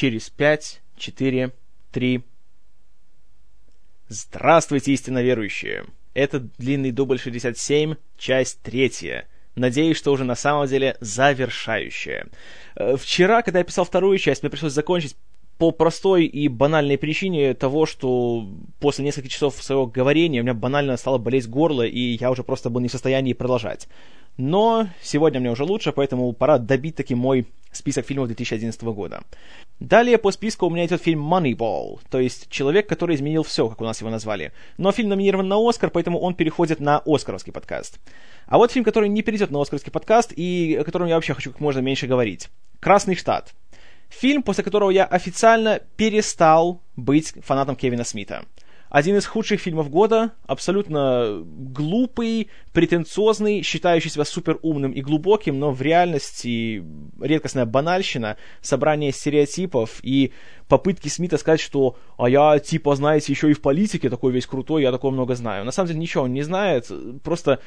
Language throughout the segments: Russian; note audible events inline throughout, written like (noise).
через пять, четыре, три. Здравствуйте, истинно верующие! Это длинный дубль 67, часть третья. Надеюсь, что уже на самом деле завершающая. Э, вчера, когда я писал вторую часть, мне пришлось закончить по простой и банальной причине того, что после нескольких часов своего говорения у меня банально стало болеть горло, и я уже просто был не в состоянии продолжать. Но сегодня мне уже лучше, поэтому пора добить таки мой список фильмов 2011 года. Далее по списку у меня идет фильм Moneyball, то есть «Человек, который изменил все», как у нас его назвали. Но фильм номинирован на Оскар, поэтому он переходит на Оскаровский подкаст. А вот фильм, который не перейдет на Оскаровский подкаст и о котором я вообще хочу как можно меньше говорить. «Красный штат». Фильм, после которого я официально перестал быть фанатом Кевина Смита. Один из худших фильмов года, абсолютно глупый, претенциозный, считающий себя супер умным и глубоким, но в реальности редкостная банальщина, собрание стереотипов и попытки Смита сказать, что «а я, типа, знаете, еще и в политике такой весь крутой, я такого много знаю». На самом деле ничего он не знает, просто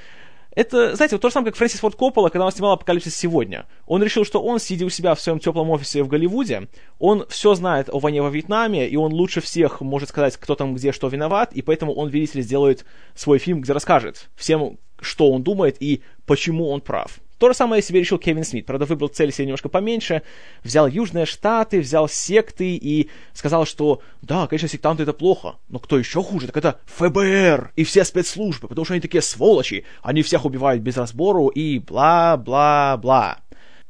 это, знаете, вот то же самое, как Фрэнсис Форд Коппола, когда он снимал «Апокалипсис сегодня». Он решил, что он, сидя у себя в своем теплом офисе в Голливуде, он все знает о войне во Вьетнаме, и он лучше всех может сказать, кто там где что виноват, и поэтому он, видите ли, сделает свой фильм, где расскажет всем, что он думает и почему он прав. То же самое себе решил Кевин Смит. Правда, выбрал цель себе немножко поменьше. Взял Южные Штаты, взял секты и сказал, что да, конечно, сектанты это плохо, но кто еще хуже, так это ФБР и все спецслужбы, потому что они такие сволочи, они всех убивают без разбору и бла-бла-бла.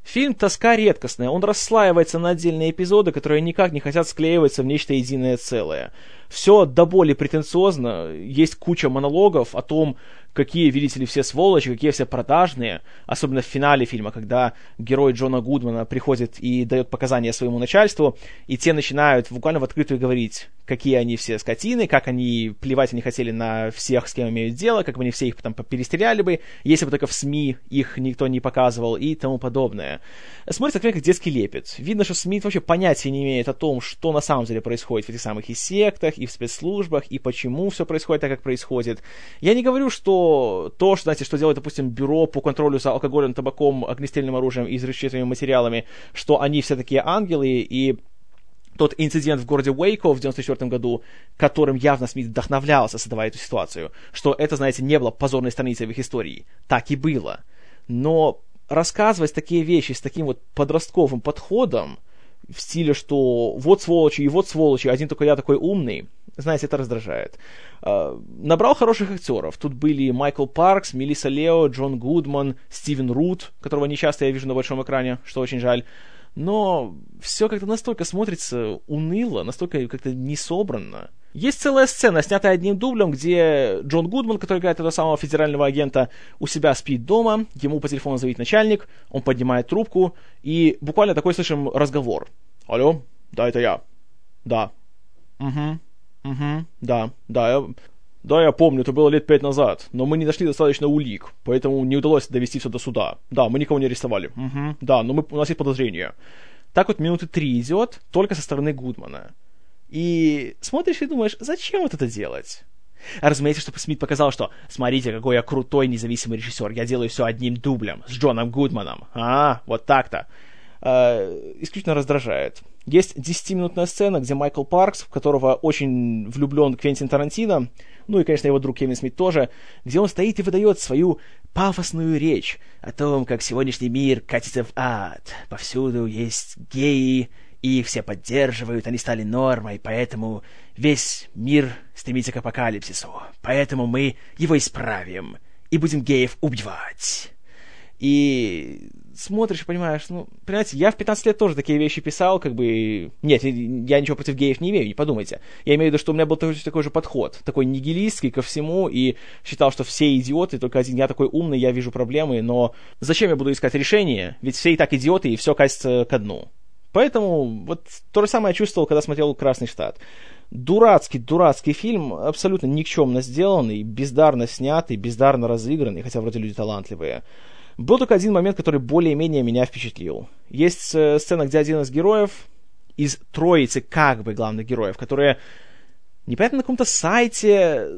Фильм «Тоска редкостная», он расслаивается на отдельные эпизоды, которые никак не хотят склеиваться в нечто единое целое. Все до боли претенциозно, есть куча монологов о том, какие, видите ли, все сволочи, какие все продажные, особенно в финале фильма, когда герой Джона Гудмана приходит и дает показания своему начальству, и те начинают буквально в открытую говорить, какие они все скотины, как они плевать они хотели на всех, с кем имеют дело, как бы они все их потом перестреляли бы, если бы только в СМИ их никто не показывал и тому подобное. Смотрится, как детский лепет. Видно, что Смит вообще понятия не имеет о том, что на самом деле происходит в этих самых и сектах, и в спецслужбах, и почему все происходит так, как происходит. Я не говорю, что то, что, знаете, что делает, допустим, бюро по контролю за алкоголем, табаком, огнестрельным оружием и взрывчатыми материалами, что они все такие ангелы, и тот инцидент в городе Уэйко в 94 году, которым явно Смит вдохновлялся, создавая эту ситуацию, что это, знаете, не было позорной страницей в их истории. Так и было. Но рассказывать такие вещи с таким вот подростковым подходом, в стиле, что вот сволочи и вот сволочи, один только я такой умный, знаете, это раздражает. Uh, набрал хороших актеров. Тут были Майкл Паркс, Мелисса Лео, Джон Гудман, Стивен Рут, которого не часто я вижу на большом экране, что очень жаль. Но все как-то настолько смотрится уныло, настолько как-то несобранно. Есть целая сцена, снятая одним дублем, где Джон Гудман, который играет этого самого федерального агента, у себя спит дома, ему по телефону зовет начальник, он поднимает трубку, и буквально такой слышим разговор. Алло, да, это я. Да. Угу. Угу, да, да, я, да, я помню, это было лет пять назад, но мы не нашли достаточно улик, поэтому не удалось довести все до суда. Да, мы никого не арестовали. Угу, да, но мы, у нас есть подозрения. Так вот минуты три идет, только со стороны Гудмана. И смотришь и думаешь, зачем вот это делать? Разумеется, чтобы Смит показал, что «Смотрите, какой я крутой независимый режиссер, я делаю все одним дублем, с Джоном Гудманом». А, вот так-то. Э, исключительно раздражает. Есть 10-минутная сцена, где Майкл Паркс, в которого очень влюблен Квентин Тарантино, ну и, конечно, его друг Кевин Смит тоже, где он стоит и выдает свою пафосную речь о том, как сегодняшний мир катится в ад. Повсюду есть геи, и все поддерживают, они стали нормой, поэтому весь мир стремится к апокалипсису. Поэтому мы его исправим и будем геев убивать. И смотришь понимаешь, ну, понимаете, я в 15 лет тоже такие вещи писал, как бы... Нет, я ничего против геев не имею, не подумайте. Я имею в виду, что у меня был такой, такой же подход, такой нигилистский ко всему, и считал, что все идиоты, только один я такой умный, я вижу проблемы, но зачем я буду искать решение? Ведь все и так идиоты, и все катится ко дну. Поэтому вот то же самое я чувствовал, когда смотрел «Красный штат». Дурацкий, дурацкий фильм, абсолютно никчемно сделанный, бездарно снятый, бездарно разыгранный, хотя вроде люди талантливые. Был только один момент, который более-менее меня впечатлил. Есть э, сцена, где один из героев, из троицы как бы главных героев, которые непонятно на каком-то сайте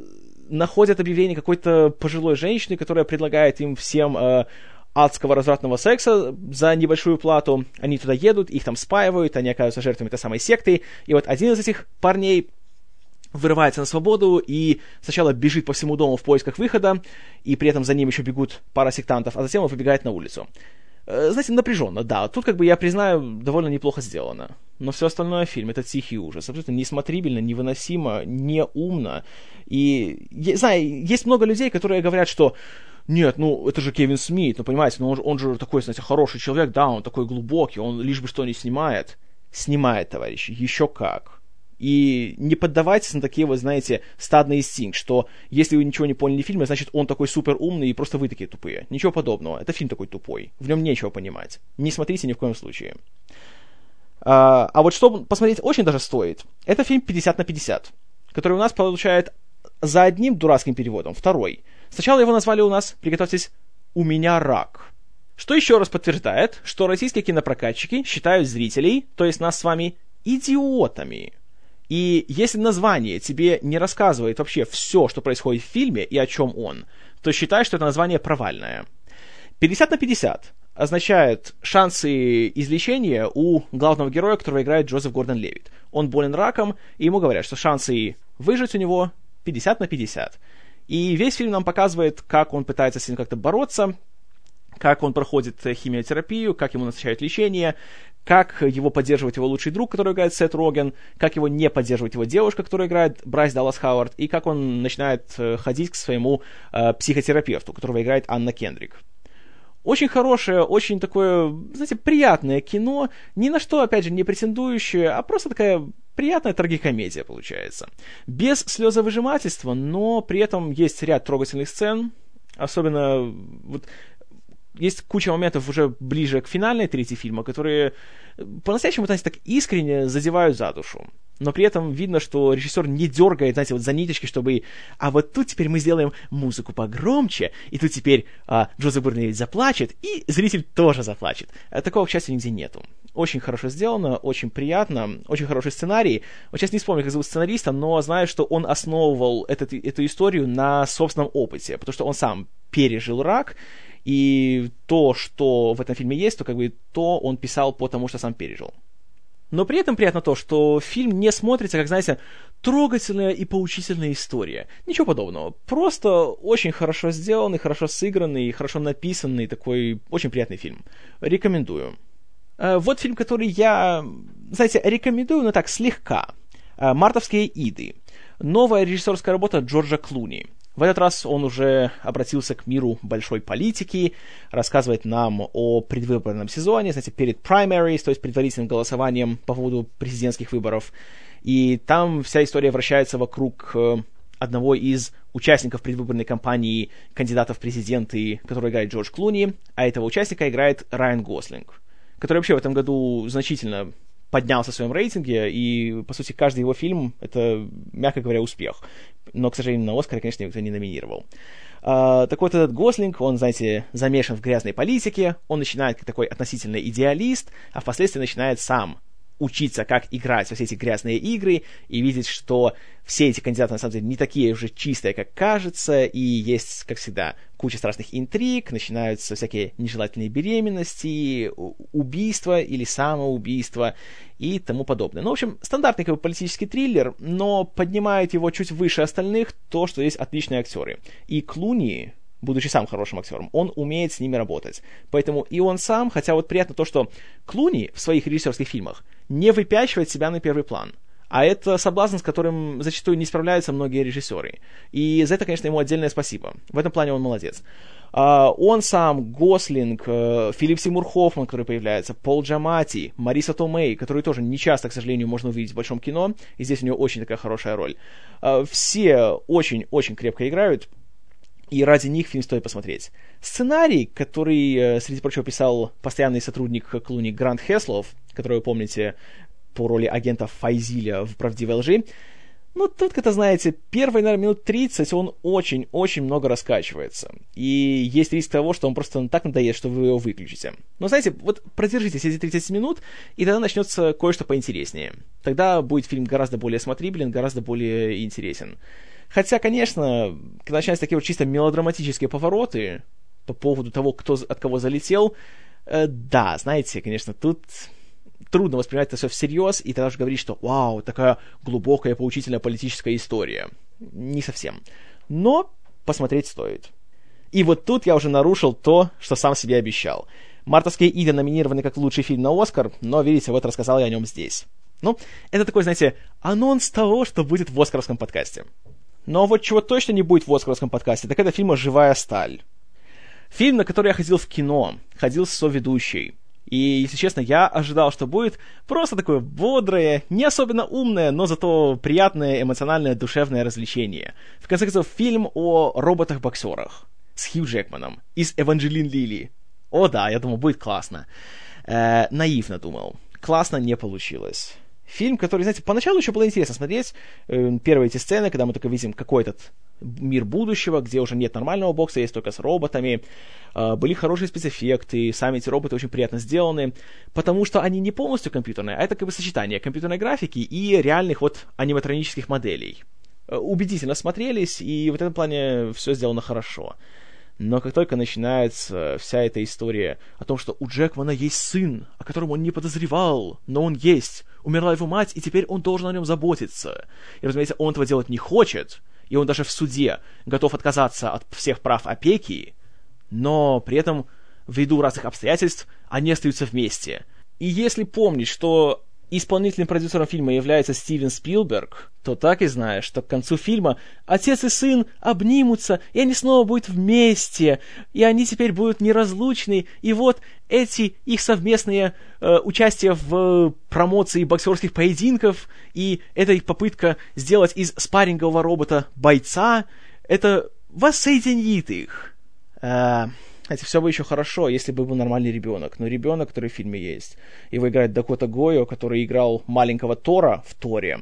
находят объявление какой-то пожилой женщины, которая предлагает им всем э, адского развратного секса за небольшую плату. Они туда едут, их там спаивают, они оказываются жертвами этой самой секты. И вот один из этих парней вырывается на свободу и сначала бежит по всему дому в поисках выхода, и при этом за ним еще бегут пара сектантов, а затем он выбегает на улицу. Э, знаете, напряженно, да. Тут, как бы, я признаю, довольно неплохо сделано. Но все остальное в фильме — это тихий ужас. Абсолютно несмотрибельно, невыносимо, неумно. И, я, знаю, есть много людей, которые говорят, что нет, ну, это же Кевин Смит, ну, понимаете, ну, он, он же такой, знаете, хороший человек, да, он такой глубокий, он лишь бы что не снимает. Снимает, товарищи, еще как. И не поддавайтесь на такие вот, знаете, стадный инстинкт, что если вы ничего не поняли в фильме, значит он такой супер умный и просто вы такие тупые. Ничего подобного. Это фильм такой тупой. В нем нечего понимать. Не смотрите ни в коем случае. А, а вот что посмотреть очень даже стоит, это фильм 50 на 50, который у нас получает за одним дурацким переводом, второй. Сначала его назвали у нас, приготовьтесь, «У меня рак». Что еще раз подтверждает, что российские кинопрокатчики считают зрителей, то есть нас с вами, идиотами. И если название тебе не рассказывает вообще все, что происходит в фильме и о чем он, то считай, что это название провальное. 50 на 50 означает шансы излечения у главного героя, которого играет Джозеф Гордон Левит. Он болен раком, и ему говорят, что шансы выжить у него 50 на 50. И весь фильм нам показывает, как он пытается с ним как-то бороться, как он проходит химиотерапию, как ему назначают лечение, как его поддерживает его лучший друг, который играет Сет Роген, как его не поддерживает его девушка, которая играет Брайс Даллас Хауард, и как он начинает э, ходить к своему э, психотерапевту, которого играет Анна Кендрик. Очень хорошее, очень такое, знаете, приятное кино, ни на что, опять же, не претендующее, а просто такая приятная трагикомедия получается. Без слезовыжимательства, но при этом есть ряд трогательных сцен, особенно вот есть куча моментов уже ближе к финальной трети фильма, которые по-настоящему, знаете, так искренне задевают за душу. Но при этом видно, что режиссер не дергает, знаете, вот за ниточки, чтобы а вот тут теперь мы сделаем музыку погромче, и тут теперь а, Джозеф Бурневич заплачет, и зритель тоже заплачет. А такого, к счастью, нигде нету. Очень хорошо сделано, очень приятно, очень хороший сценарий. Вот сейчас не вспомню, как зовут сценариста, но знаю, что он основывал этот, эту историю на собственном опыте, потому что он сам пережил рак, и то, что в этом фильме есть, то как бы то он писал потому, что сам пережил. Но при этом приятно то, что фильм не смотрится, как, знаете, трогательная и поучительная история. Ничего подобного. Просто очень хорошо сделанный, хорошо сыгранный, хорошо написанный, такой очень приятный фильм. Рекомендую. Э, вот фильм, который я, знаете, рекомендую, но так, слегка. Э, «Мартовские иды». Новая режиссерская работа Джорджа Клуни. В этот раз он уже обратился к миру большой политики, рассказывает нам о предвыборном сезоне, знаете, перед primaries, то есть предварительным голосованием по поводу президентских выборов. И там вся история вращается вокруг э, одного из участников предвыборной кампании кандидатов в президенты, который играет Джордж Клуни, а этого участника играет Райан Гослинг, который вообще в этом году значительно поднялся в своем рейтинге, и, по сути, каждый его фильм — это, мягко говоря, успех. Но, к сожалению, на Оскар, конечно, никто не номинировал. Uh, так вот, этот Гослинг, он, знаете, замешан в грязной политике, он начинает как такой относительно идеалист, а впоследствии начинает сам учиться, как играть во все эти грязные игры, и видеть, что все эти кандидаты, на самом деле, не такие уже чистые, как кажется, и есть, как всегда, куча страшных интриг, начинаются всякие нежелательные беременности, убийства или самоубийства и тому подобное. Ну, в общем, стандартный как бы, политический триллер, но поднимает его чуть выше остальных то, что есть отличные актеры. И Клуни, будучи сам хорошим актером, он умеет с ними работать. Поэтому и он сам, хотя вот приятно то, что Клуни в своих режиссерских фильмах не выпячивает себя на первый план. А это соблазн, с которым зачастую не справляются многие режиссеры. И за это, конечно, ему отдельное спасибо. В этом плане он молодец. Uh, он сам, Гослинг, uh, Филипп Симур Хоффман, который появляется, Пол Джамати, Мариса Томей, который тоже не часто, к сожалению, можно увидеть в большом кино, и здесь у него очень такая хорошая роль. Uh, все очень-очень крепко играют, и ради них фильм стоит посмотреть. Сценарий, который, э, среди прочего, писал постоянный сотрудник Клуни Грант Хеслов, который вы помните по роли агента Файзиля в «Правдивой лжи», ну, тут, как-то, знаете, первые, наверное, минут 30 он очень-очень много раскачивается. И есть риск того, что он просто так надоест, что вы его выключите. Но, знаете, вот продержитесь эти 30 минут, и тогда начнется кое-что поинтереснее. Тогда будет фильм гораздо более смотрибелен, гораздо более интересен. Хотя, конечно, когда начинаются такие вот чисто мелодраматические повороты, по поводу того, кто от кого залетел, э, да, знаете, конечно, тут трудно воспринимать это все всерьез, и тогда же говорить, что «Вау, такая глубокая, поучительная политическая история». Не совсем. Но посмотреть стоит. И вот тут я уже нарушил то, что сам себе обещал. «Мартовские Иды» номинированы как лучший фильм на Оскар, но, видите, вот рассказал я о нем здесь. Ну, это такой, знаете, анонс того, что будет в Оскаровском подкасте. Но вот чего точно не будет в Оскаровском подкасте, так это фильма «Живая сталь». Фильм, на который я ходил в кино, ходил с соведущей. И, если честно, я ожидал, что будет просто такое бодрое, не особенно умное, но зато приятное, эмоциональное, душевное развлечение. В конце концов, фильм о роботах-боксерах с Хью Джекманом из «Эванжелин Лили». О да, я думал, будет классно. Э, наивно думал. Классно не получилось. Фильм, который, знаете, поначалу еще было интересно смотреть. Э, первые эти сцены, когда мы только видим какой этот мир будущего, где уже нет нормального бокса, есть только с роботами. Э, были хорошие спецэффекты, сами эти роботы очень приятно сделаны, потому что они не полностью компьютерные, а это как бы сочетание компьютерной графики и реальных вот аниматронических моделей. Э, убедительно смотрелись, и в этом плане все сделано хорошо. Но как только начинается вся эта история о том, что у Джекмана есть сын, о котором он не подозревал, но он есть, умерла его мать, и теперь он должен о нем заботиться. И, разумеется, он этого делать не хочет, и он даже в суде готов отказаться от всех прав опеки, но при этом, ввиду разных обстоятельств, они остаются вместе. И если помнить, что исполнительным продюсером фильма является Стивен Спилберг, то так и знаешь, что к концу фильма отец и сын обнимутся, и они снова будут вместе, и они теперь будут неразлучны, и вот эти их совместные э, участия в промоции боксерских поединков, и эта их попытка сделать из спаррингового робота бойца, это воссоединит их. Э, это все бы еще хорошо, если бы был нормальный ребенок. Но ребенок, который в фильме есть, его играет Дакота Гойо, который играл маленького Тора в Торе,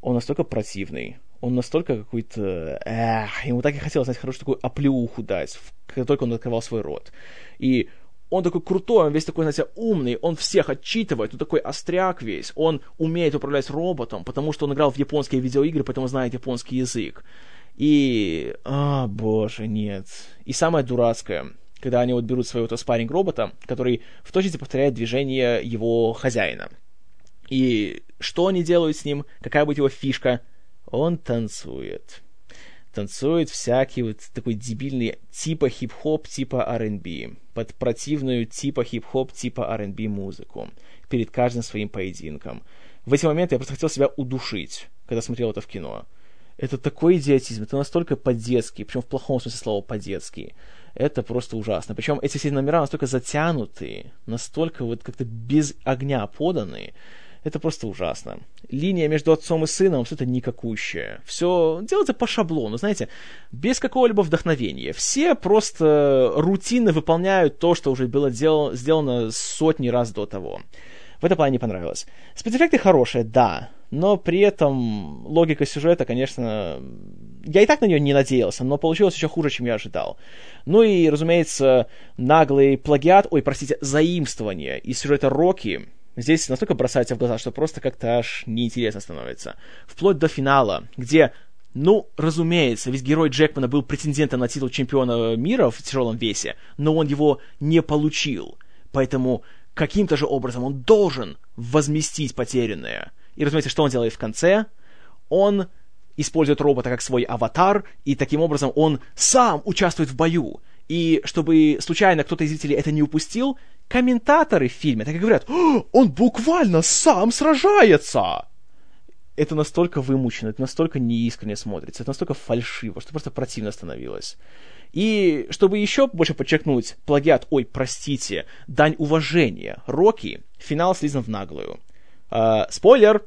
он настолько противный, он настолько какой-то... Эх, ему так и хотелось, знаете, хорошую такую оплеуху дать, как только он открывал свой рот. И он такой крутой, он весь такой, знаете, умный, он всех отчитывает, он такой остряк весь, он умеет управлять роботом, потому что он играл в японские видеоигры, поэтому знает японский язык. И... А, боже, нет. И самое дурацкое, когда они вот берут своего спарринг робота, который в точности повторяет движение его хозяина. И что они делают с ним, какая будет его фишка? Он танцует. Танцует всякий вот такой дебильный типа хип-хоп, типа R&B, под противную типа хип-хоп, типа R&B музыку, перед каждым своим поединком. В эти моменты я просто хотел себя удушить, когда смотрел это в кино. Это такой идиотизм, это настолько по-детски, причем в плохом смысле слова по-детски это просто ужасно. Причем эти все номера настолько затянутые, настолько вот как-то без огня поданы, это просто ужасно. Линия между отцом и сыном что-то никакущее. Все делается по шаблону, знаете, без какого-либо вдохновения. Все просто рутинно выполняют то, что уже было дел- сделано сотни раз до того. В этом плане не понравилось. Спецэффекты хорошие, да, но при этом логика сюжета, конечно, я и так на нее не надеялся, но получилось еще хуже, чем я ожидал. Ну и, разумеется, наглый плагиат, ой, простите, заимствование из сюжета Рокки, здесь настолько бросается в глаза, что просто как-то аж неинтересно становится. Вплоть до финала, где ну, разумеется, ведь герой Джекмана был претендентом на титул чемпиона мира в тяжелом весе, но он его не получил. Поэтому каким-то же образом он должен возместить потерянное. И, разумеется, что он делает в конце? Он использует робота как свой аватар, и таким образом он сам участвует в бою. И чтобы случайно кто-то из зрителей это не упустил, комментаторы в фильме так и говорят, он буквально сам сражается! Это настолько вымучено, это настолько неискренне смотрится, это настолько фальшиво, что просто противно становилось. И чтобы еще больше подчеркнуть плагиат, ой, простите, дань уважения Рокки, финал слизан в наглую. Э, спойлер!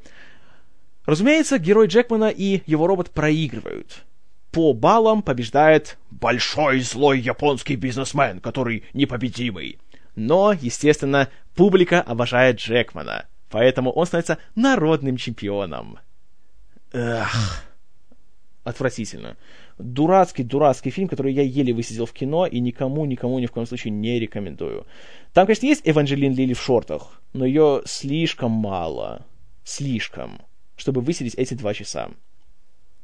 Разумеется, герой Джекмана и его робот проигрывают. По баллам побеждает большой злой японский бизнесмен, который непобедимый. Но, естественно, публика обожает Джекмана, поэтому он становится народным чемпионом. Эх, отвратительно. Дурацкий, дурацкий фильм, который я еле высидел в кино и никому, никому ни в коем случае не рекомендую. Там, конечно, есть Эванжелин Лили в шортах, но ее слишком мало. Слишком чтобы высидеть эти два часа.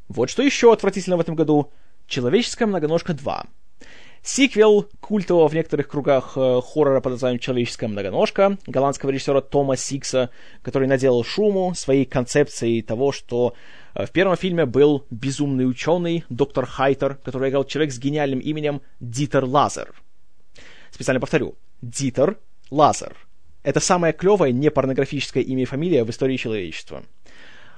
Вот что еще отвратительно в этом году. «Человеческая многоножка 2». Сиквел культового в некоторых кругах э, хоррора под названием «Человеческая многоножка» голландского режиссера Тома Сикса, который наделал шуму своей концепцией того, что э, в первом фильме был безумный ученый, доктор Хайтер, который играл человек с гениальным именем Дитер Лазер. Специально повторю. Дитер Лазер. Это самое клевое непорнографическое имя и фамилия в истории человечества.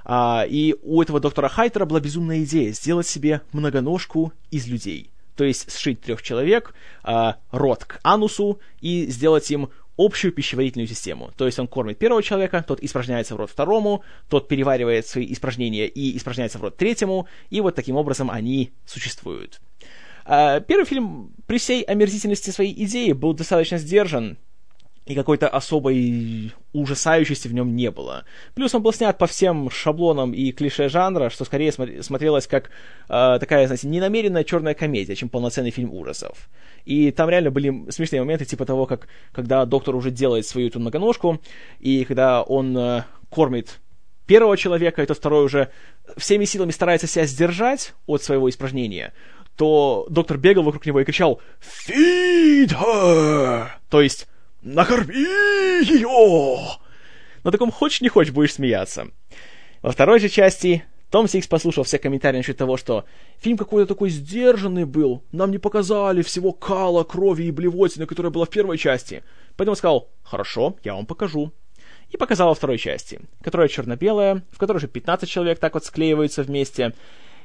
А, и у этого доктора Хайтера была безумная идея сделать себе многоножку из людей. То есть сшить трех человек, а, рот к анусу и сделать им общую пищеварительную систему. То есть он кормит первого человека, тот испражняется в рот второму, тот переваривает свои испражнения и испражняется в рот третьему, и вот таким образом они существуют. А, первый фильм при всей омерзительности своей идеи был достаточно сдержан, и какой-то особой ужасающести в нем не было. Плюс он был снят по всем шаблонам и клише жанра, что скорее см- смотрелось как э, такая, знаете, ненамеренная черная комедия, чем полноценный фильм ужасов. И там реально были смешные моменты, типа того, как когда доктор уже делает свою эту многоножку, и когда он э, кормит первого человека, и тот второй уже всеми силами старается себя сдержать от своего испражнения, то доктор бегал вокруг него и кричал «Feed her!» То есть Накорми ее! На таком хочешь не хочешь будешь смеяться. Во второй же части том Сикс послушал все комментарии насчет того, что фильм какой-то такой сдержанный был, нам не показали всего кала, крови и блевотины, которая была в первой части. Поэтому сказал, хорошо, я вам покажу. И показал во второй части, которая черно-белая, в которой уже 15 человек так вот склеиваются вместе,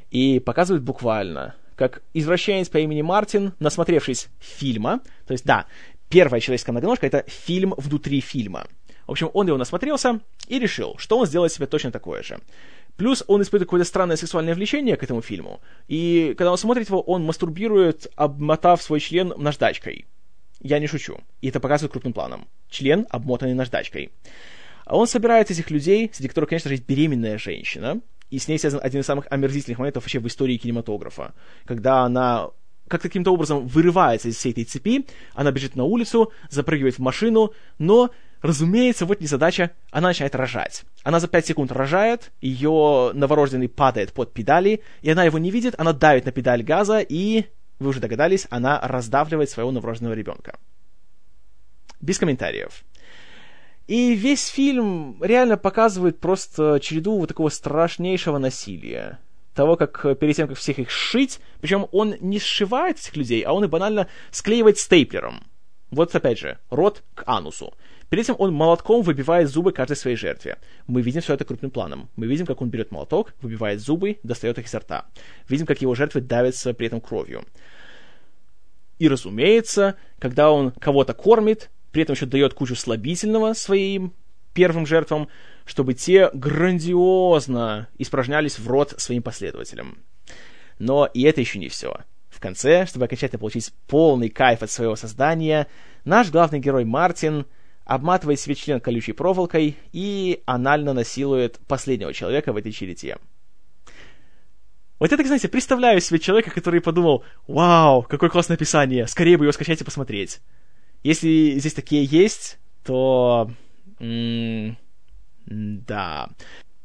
и показывает буквально, как извращенец по имени Мартин, насмотревшись фильма, то есть, да, первая человеческая многоножка — это фильм внутри фильма. В общем, он его насмотрелся и решил, что он сделает себе точно такое же. Плюс он испытывает какое-то странное сексуальное влечение к этому фильму. И когда он смотрит его, он мастурбирует, обмотав свой член наждачкой. Я не шучу. И это показывает крупным планом. Член, обмотанный наждачкой. А он собирает этих людей, среди которых, конечно же, есть беременная женщина, и с ней связан один из самых омерзительных моментов вообще в истории кинематографа, когда она как каким-то образом вырывается из всей этой цепи, она бежит на улицу, запрыгивает в машину, но, разумеется, вот незадача, она начинает рожать. Она за 5 секунд рожает, ее новорожденный падает под педали, и она его не видит, она давит на педаль газа, и, вы уже догадались, она раздавливает своего новорожденного ребенка. Без комментариев. И весь фильм реально показывает просто череду вот такого страшнейшего насилия того, как э, перед тем, как всех их сшить, причем он не сшивает этих людей, а он их банально склеивает стейплером. Вот опять же, рот к анусу. Перед этим он молотком выбивает зубы каждой своей жертве. Мы видим все это крупным планом. Мы видим, как он берет молоток, выбивает зубы, достает их изо рта. Видим, как его жертвы давятся при этом кровью. И, разумеется, когда он кого-то кормит, при этом еще дает кучу слабительного своим первым жертвам, чтобы те грандиозно испражнялись в рот своим последователям. Но и это еще не все. В конце, чтобы окончательно получить полный кайф от своего создания, наш главный герой Мартин обматывает себе член колючей проволокой и анально насилует последнего человека в этой черете. Вот я так, знаете, представляю себе человека, который подумал, вау, какое классное описание, скорее бы его скачать и посмотреть. Если здесь такие есть, то... М- да.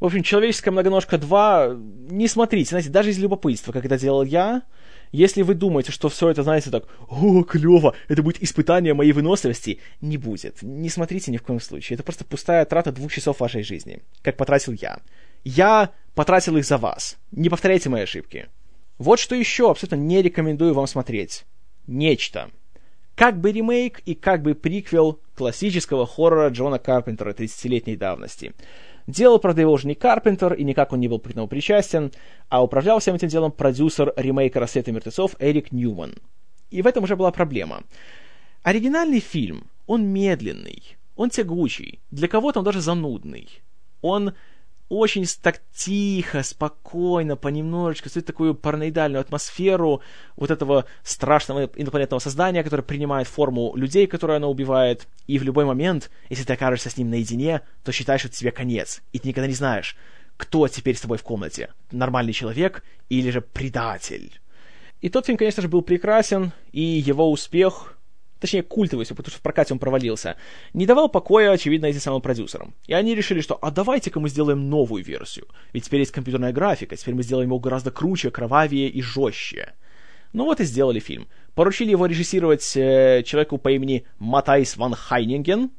В общем, «Человеческая многоножка 2» не смотрите, знаете, даже из любопытства, как это делал я, если вы думаете, что все это, знаете, так, о, клево, это будет испытание моей выносливости, не будет. Не смотрите ни в коем случае. Это просто пустая трата двух часов вашей жизни, как потратил я. Я потратил их за вас. Не повторяйте мои ошибки. Вот что еще абсолютно не рекомендую вам смотреть. Нечто. Как бы ремейк и как бы приквел классического хоррора Джона Карпентера 30-летней давности. Делал, правда, его уже не Карпентер, и никак он не был к этому причастен, а управлял всем этим делом продюсер ремейка «Рассвета мертвецов» Эрик Ньюман. И в этом уже была проблема. Оригинальный фильм, он медленный, он тягучий, для кого-то он даже занудный. Он очень так тихо, спокойно, понемножечку создает такую параноидальную атмосферу вот этого страшного инопланетного создания, которое принимает форму людей, которые оно убивает, и в любой момент, если ты окажешься с ним наедине, то считаешь, что тебе конец, и ты никогда не знаешь, кто теперь с тобой в комнате, нормальный человек или же предатель. И тот фильм, конечно же, был прекрасен, и его успех точнее культовый, потому что в прокате он провалился, не давал покоя, очевидно, этим самым продюсерам. И они решили, что а давайте-ка мы сделаем новую версию. Ведь теперь есть компьютерная графика, теперь мы сделаем его гораздо круче, кровавее и жестче. Ну вот и сделали фильм. Поручили его режиссировать э, человеку по имени Матайс ван Хайнинген.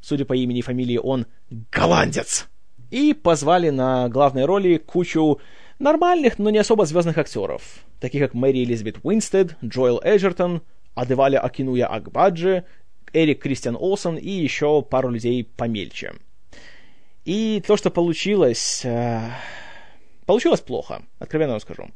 Судя по имени и фамилии, он голландец. И позвали на главной роли кучу нормальных, но не особо звездных актеров, таких как Мэри Элизабет Уинстед, Джоэл Эджертон, Адеваля Акинуя Акбаджи, Эрик Кристиан Олсон и еще пару людей помельче. И то, что получилось... Э, получилось плохо, откровенно вам скажу.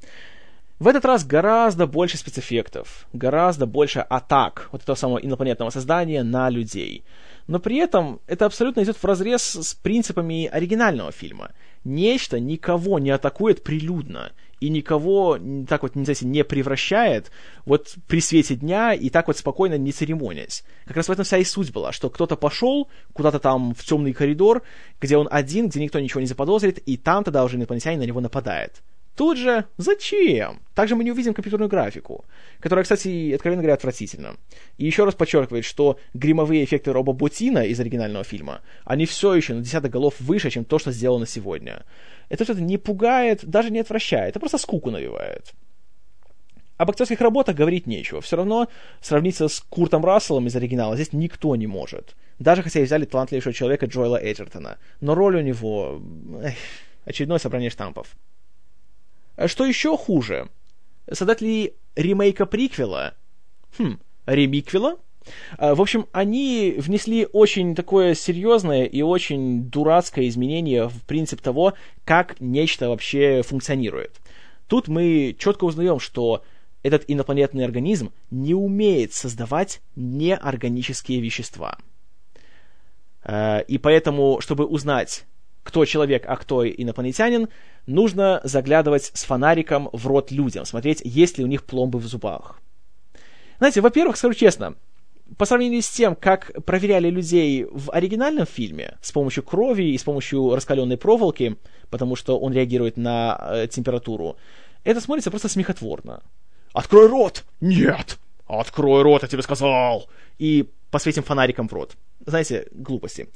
В этот раз гораздо больше спецэффектов, гораздо больше атак вот этого самого инопланетного создания на людей — но при этом это абсолютно идет в разрез с принципами оригинального фильма. Нечто никого не атакует прилюдно и никого так вот, не знаете, не превращает вот при свете дня и так вот спокойно не церемонясь. Как раз в этом вся и суть была, что кто-то пошел куда-то там в темный коридор, где он один, где никто ничего не заподозрит, и там тогда уже инопланетянин на него нападает. Тут же зачем? Также мы не увидим компьютерную графику, которая, кстати, откровенно говоря, отвратительна. И еще раз подчеркивает, что гримовые эффекты Роба Бутина из оригинального фильма, они все еще на десяток голов выше, чем то, что сделано сегодня. Это что-то не пугает, даже не отвращает, это просто скуку навевает. Об актерских работах говорить нечего. Все равно сравниться с Куртом Расселом из оригинала здесь никто не может. Даже хотя и взяли талантливейшего человека Джоэла Эджертона. Но роль у него... Эх, очередное собрание штампов. А что еще хуже? Создатели ремейка приквела, хм, ремиквела, в общем, они внесли очень такое серьезное и очень дурацкое изменение в принцип того, как нечто вообще функционирует. Тут мы четко узнаем, что этот инопланетный организм не умеет создавать неорганические вещества. А, и поэтому, чтобы узнать, кто человек, а кто инопланетянин, нужно заглядывать с фонариком в рот людям, смотреть, есть ли у них пломбы в зубах. Знаете, во-первых, скажу честно, по сравнению с тем, как проверяли людей в оригинальном фильме с помощью крови и с помощью раскаленной проволоки, потому что он реагирует на э, температуру, это смотрится просто смехотворно. «Открой рот!» «Нет!» «Открой рот, я тебе сказал!» И посветим фонариком в рот. Знаете, глупости.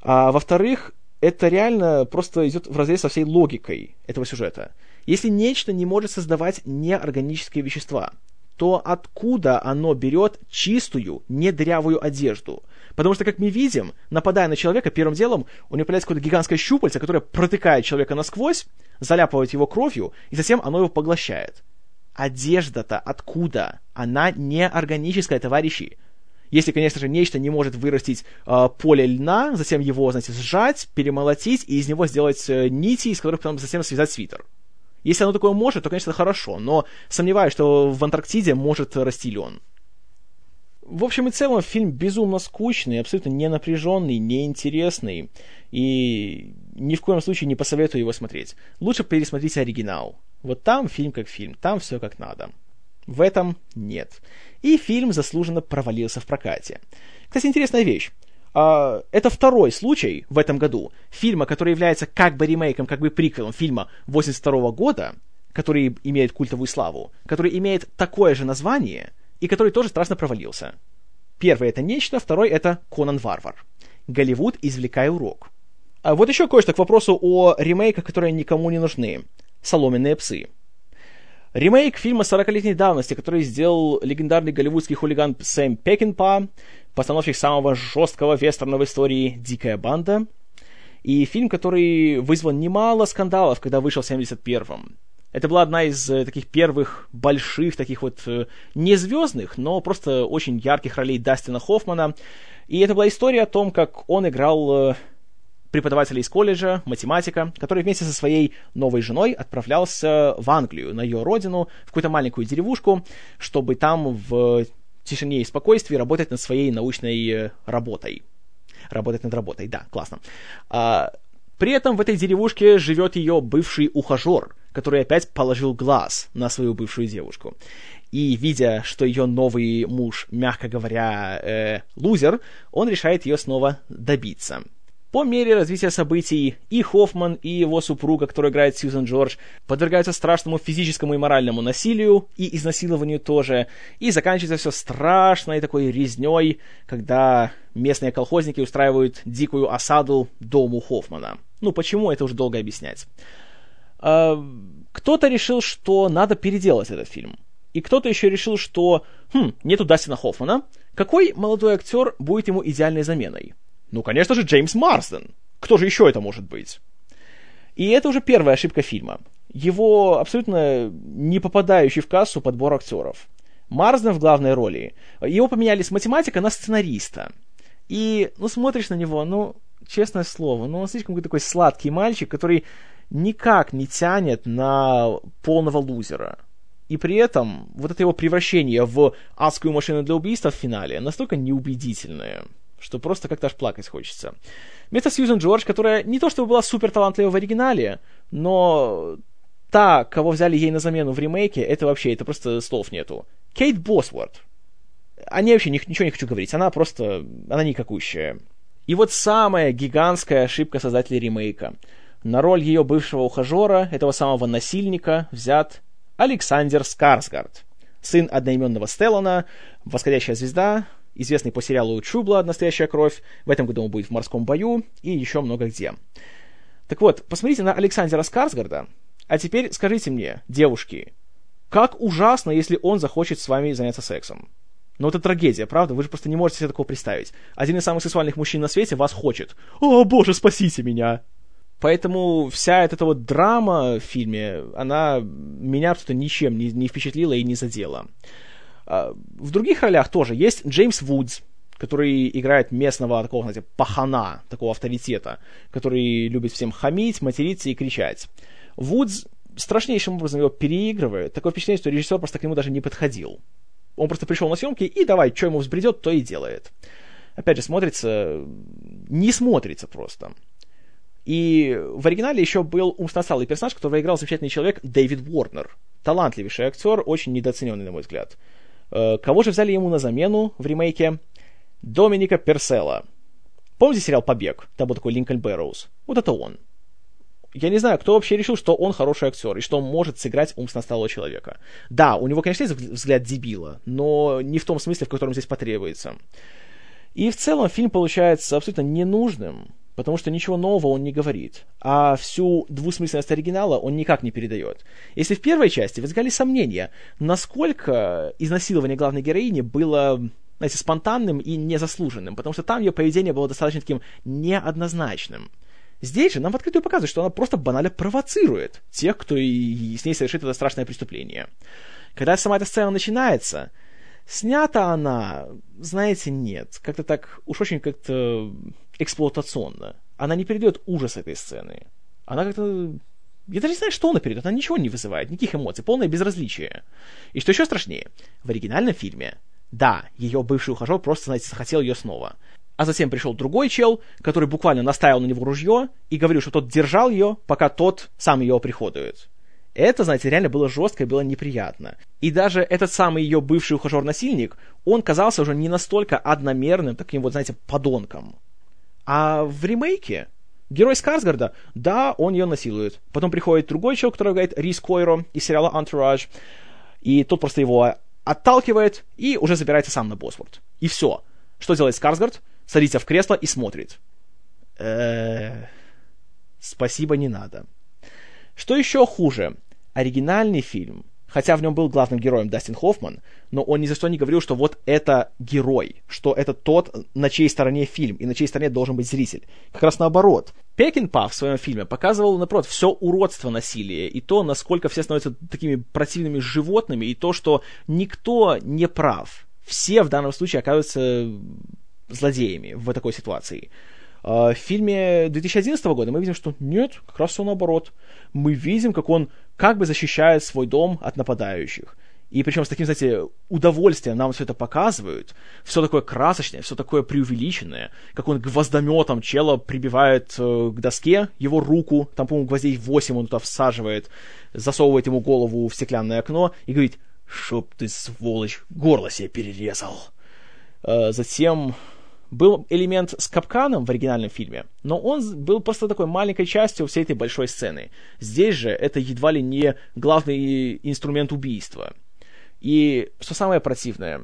А, во-вторых, это реально просто идет в разрез со всей логикой этого сюжета. Если нечто не может создавать неорганические вещества, то откуда оно берет чистую, недрявую одежду? Потому что, как мы видим, нападая на человека, первым делом у него появляется какое-то гигантское щупальце, которое протыкает человека насквозь, заляпывает его кровью, и затем оно его поглощает. Одежда-то откуда? Она неорганическая, товарищи. Если, конечно же, нечто не может вырастить э, поле льна, затем его, знаете, сжать, перемолотить и из него сделать э, нити, из которых потом затем связать свитер. Если оно такое может, то, конечно, хорошо, но сомневаюсь, что в Антарктиде может расти лен. В общем и целом, фильм безумно скучный, абсолютно не напряженный, неинтересный, и ни в коем случае не посоветую его смотреть. Лучше пересмотрите оригинал. Вот там фильм как фильм, там все как надо. В этом нет. И фильм заслуженно провалился в прокате. Кстати, интересная вещь. Uh, это второй случай в этом году фильма, который является как бы ремейком, как бы приквелом фильма 82 года, который имеет культовую славу, который имеет такое же название и который тоже страшно провалился. Первый это нечто, второй это Конан Варвар. Голливуд, извлекая урок. А вот еще кое-что к вопросу о ремейках, которые никому не нужны. Соломенные псы. Ремейк фильма 40-летней давности, который сделал легендарный голливудский хулиган Сэм Пекинпа, постановщик самого жесткого вестерна в истории «Дикая банда», и фильм, который вызвал немало скандалов, когда вышел в 71-м. Это была одна из э, таких первых больших, таких вот э, не звездных, но просто очень ярких ролей Дастина Хоффмана. И это была история о том, как он играл э, преподавателя из колледжа, математика, который вместе со своей новой женой отправлялся в Англию, на ее родину, в какую-то маленькую деревушку, чтобы там в тишине и спокойствии работать над своей научной э, работой. Работать над работой, да, классно. А, при этом в этой деревушке живет ее бывший ухажер, который опять положил глаз на свою бывшую девушку. И видя, что ее новый муж, мягко говоря, э, лузер, он решает ее снова добиться. По мере развития событий и Хоффман, и его супруга, которая играет Сьюзен Джордж, подвергаются страшному физическому и моральному насилию, и изнасилованию тоже, и заканчивается все страшной такой резней, когда местные колхозники устраивают дикую осаду дому Хоффмана. Ну, почему, это уже долго объяснять. А, кто-то решил, что надо переделать этот фильм. И кто-то еще решил, что, хм, нету Дастина Хоффмана, какой молодой актер будет ему идеальной заменой? Ну, конечно же, Джеймс Марсден. Кто же еще это может быть? И это уже первая ошибка фильма. Его абсолютно не попадающий в кассу подбор актеров. Марсден в главной роли. Его поменяли с математика на сценариста. И, ну, смотришь на него, ну, честное слово, ну, он слишком такой сладкий мальчик, который никак не тянет на полного лузера. И при этом вот это его превращение в адскую машину для убийства в финале настолько неубедительное, что просто как-то аж плакать хочется. Вместо Сьюзен Джордж, которая не то чтобы была супер талантлива в оригинале, но та, кого взяли ей на замену в ремейке, это вообще, это просто слов нету. Кейт Босворд. О ней вообще ничего не хочу говорить, она просто, она никакущая. И вот самая гигантская ошибка создателей ремейка. На роль ее бывшего ухажера, этого самого насильника, взят Александр Скарсгард, сын одноименного Стеллана, восходящая звезда, известный по сериалу Blood «Настоящая кровь», в этом году он будет в «Морском бою» и еще много где. Так вот, посмотрите на Александра Скарсгарда, а теперь скажите мне, девушки, как ужасно, если он захочет с вами заняться сексом. Но это трагедия, правда? Вы же просто не можете себе такого представить. Один из самых сексуальных мужчин на свете вас хочет. «О, боже, спасите меня!» Поэтому вся эта вот драма в фильме, она меня просто ничем не, не впечатлила и не задела. А, в других ролях тоже есть Джеймс Вудс, который играет местного такого, знаете, пахана, такого авторитета, который любит всем хамить, материться и кричать. Вудс страшнейшим образом его переигрывает. Такое впечатление, что режиссер просто к нему даже не подходил. Он просто пришел на съемки и давай, что ему взбредет, то и делает. Опять же, смотрится... Не смотрится просто. И в оригинале еще был умствосталый персонаж, которого играл замечательный человек Дэвид Уорнер. Талантливейший актер, очень недооцененный, на мой взгляд. Э, кого же взяли ему на замену в ремейке? Доминика Персела. Помните сериал «Побег»? Там был такой Линкольн Бэрроуз. Вот это он. Я не знаю, кто вообще решил, что он хороший актер и что он может сыграть умственно сталого человека. Да, у него, конечно, есть взгляд дебила, но не в том смысле, в котором здесь потребуется. И в целом фильм получается абсолютно ненужным, потому что ничего нового он не говорит, а всю двусмысленность оригинала он никак не передает. Если в первой части возникали сомнения, насколько изнасилование главной героини было знаете, спонтанным и незаслуженным, потому что там ее поведение было достаточно таким неоднозначным. Здесь же нам в открытую показывают, что она просто банально провоцирует тех, кто и с ней совершит это страшное преступление. Когда сама эта сцена начинается, снята она, знаете, нет, как-то так, уж очень как-то эксплуатационно. Она не передает ужас этой сцены. Она как-то... Я даже не знаю, что она передает. Она ничего не вызывает, никаких эмоций, полное безразличие. И что еще страшнее, в оригинальном фильме, да, ее бывший ухажер просто, знаете, захотел ее снова. А затем пришел другой чел, который буквально наставил на него ружье и говорил, что тот держал ее, пока тот сам ее приходует. Это, знаете, реально было жестко и было неприятно. И даже этот самый ее бывший ухажер-насильник, он казался уже не настолько одномерным, таким вот, знаете, подонком. А в ремейке герой Скарсгарда, да, он ее насилует. Потом приходит другой человек, который говорит Рис Койро из сериала Entourage, и тот просто его отталкивает и уже забирается сам на Босворд. И все. Что делает Скарсгард? Садится в кресло и смотрит. Спасибо, не надо. Что еще хуже? Оригинальный фильм хотя в нем был главным героем Дастин Хоффман, но он ни за что не говорил, что вот это герой, что это тот, на чьей стороне фильм, и на чьей стороне должен быть зритель. Как раз наоборот. Пекинпа в своем фильме показывал, напротив, все уродство насилия, и то, насколько все становятся такими противными животными, и то, что никто не прав. Все в данном случае оказываются злодеями в такой ситуации. А, в фильме 2011 года мы видим, что нет, как раз все наоборот. Мы видим, как он как бы защищает свой дом от нападающих. И причем с таким, знаете, удовольствием нам все это показывают. Все такое красочное, все такое преувеличенное. Как он гвоздометом чела прибивает э, к доске его руку, там, по-моему, гвоздей 8 он туда всаживает, засовывает ему голову в стеклянное окно и говорит, «Чтоб ты, сволочь, горло себе перерезал». Э, затем был элемент с капканом в оригинальном фильме, но он был просто такой маленькой частью всей этой большой сцены. Здесь же это едва ли не главный инструмент убийства. И что самое противное,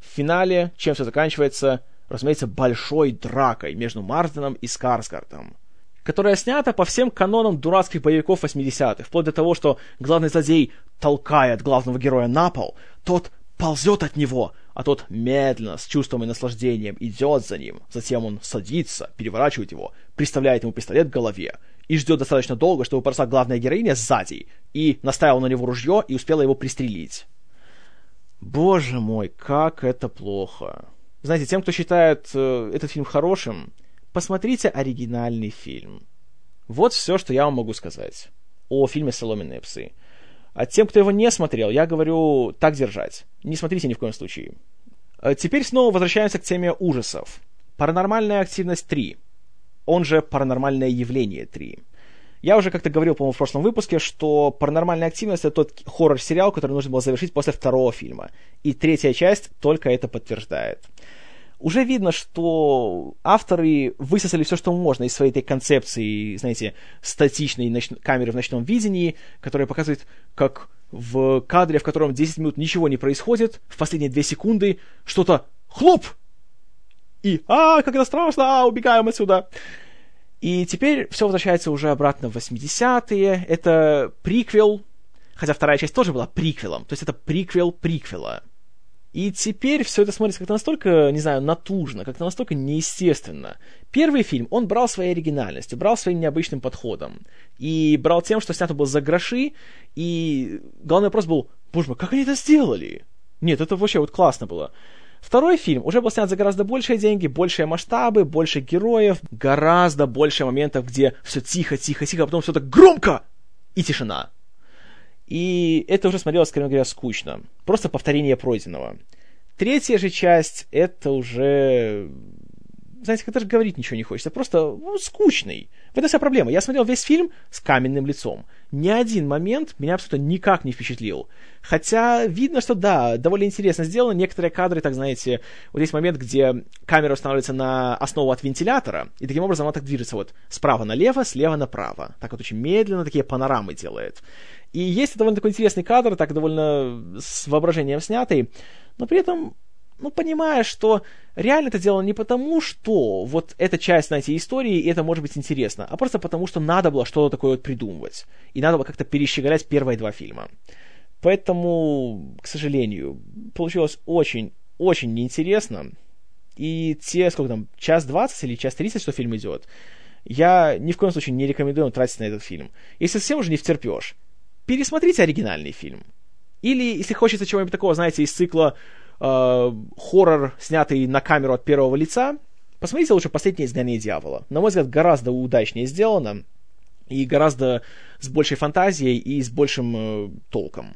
в финале, чем все заканчивается, разумеется, большой дракой между Мартином и Скарсгардом. которая снята по всем канонам дурацких боевиков 80-х, вплоть до того, что главный злодей толкает главного героя на пол, тот ползет от него, а тот медленно, с чувством и наслаждением идет за ним. Затем он садится, переворачивает его, приставляет ему пистолет к голове и ждет достаточно долго, чтобы подошла главная героиня сзади и наставила на него ружье и успела его пристрелить. Боже мой, как это плохо. Знаете, тем, кто считает э, этот фильм хорошим, посмотрите оригинальный фильм. Вот все, что я вам могу сказать о фильме «Соломенные псы». А тем, кто его не смотрел, я говорю так держать. Не смотрите ни в коем случае. А теперь снова возвращаемся к теме ужасов. Паранормальная активность 3. Он же паранормальное явление 3. Я уже как-то говорил, по-моему, в прошлом выпуске, что «Паранормальная активность» — это тот хоррор-сериал, который нужно было завершить после второго фильма. И третья часть только это подтверждает уже видно, что авторы высосали все, что можно из своей этой концепции, знаете, статичной ноч... камеры в ночном видении, которая показывает, как в кадре, в котором 10 минут ничего не происходит, в последние 2 секунды что-то хлоп! И «А, как это страшно! А, убегаем отсюда!» И теперь все возвращается уже обратно в 80-е. Это приквел, хотя вторая часть тоже была приквелом. То есть это приквел приквела. И теперь все это смотрится как-то настолько, не знаю, натужно, как-то настолько неестественно. Первый фильм, он брал своей оригинальностью, брал своим необычным подходом. И брал тем, что снято было за гроши, и главный вопрос был, боже мой, как они это сделали? Нет, это вообще вот классно было. Второй фильм уже был снят за гораздо большие деньги, большие масштабы, больше героев, гораздо больше моментов, где все тихо, тихо, тихо, а потом все так громко и тишина. И это уже смотрелось, скорее говоря, скучно. Просто повторение пройденного. Третья же часть, это уже... Знаете, как даже говорить ничего не хочется. Просто ну, скучный. В этом вся проблема. Я смотрел весь фильм с каменным лицом. Ни один момент меня абсолютно никак не впечатлил. Хотя видно, что да, довольно интересно сделано. Некоторые кадры, так знаете, вот есть момент, где камера устанавливается на основу от вентилятора, и таким образом она так движется вот справа налево, слева направо. Так вот очень медленно такие панорамы делает. И есть довольно такой интересный кадр, так довольно с воображением снятый, но при этом, ну, понимая, что реально это дело не потому, что вот эта часть, знаете, истории, и это может быть интересно, а просто потому, что надо было что-то такое вот придумывать. И надо было как-то перещеголять первые два фильма. Поэтому, к сожалению, получилось очень, очень неинтересно. И те, сколько там, час двадцать или час тридцать, что фильм идет, я ни в коем случае не рекомендую тратить на этот фильм. Если совсем уже не втерпешь, пересмотрите оригинальный фильм. Или, если хочется чего-нибудь такого, знаете, из цикла э, хоррор, снятый на камеру от первого лица, посмотрите лучше «Последнее изгнание дьявола». На мой взгляд, гораздо удачнее сделано, и гораздо с большей фантазией и с большим э, толком.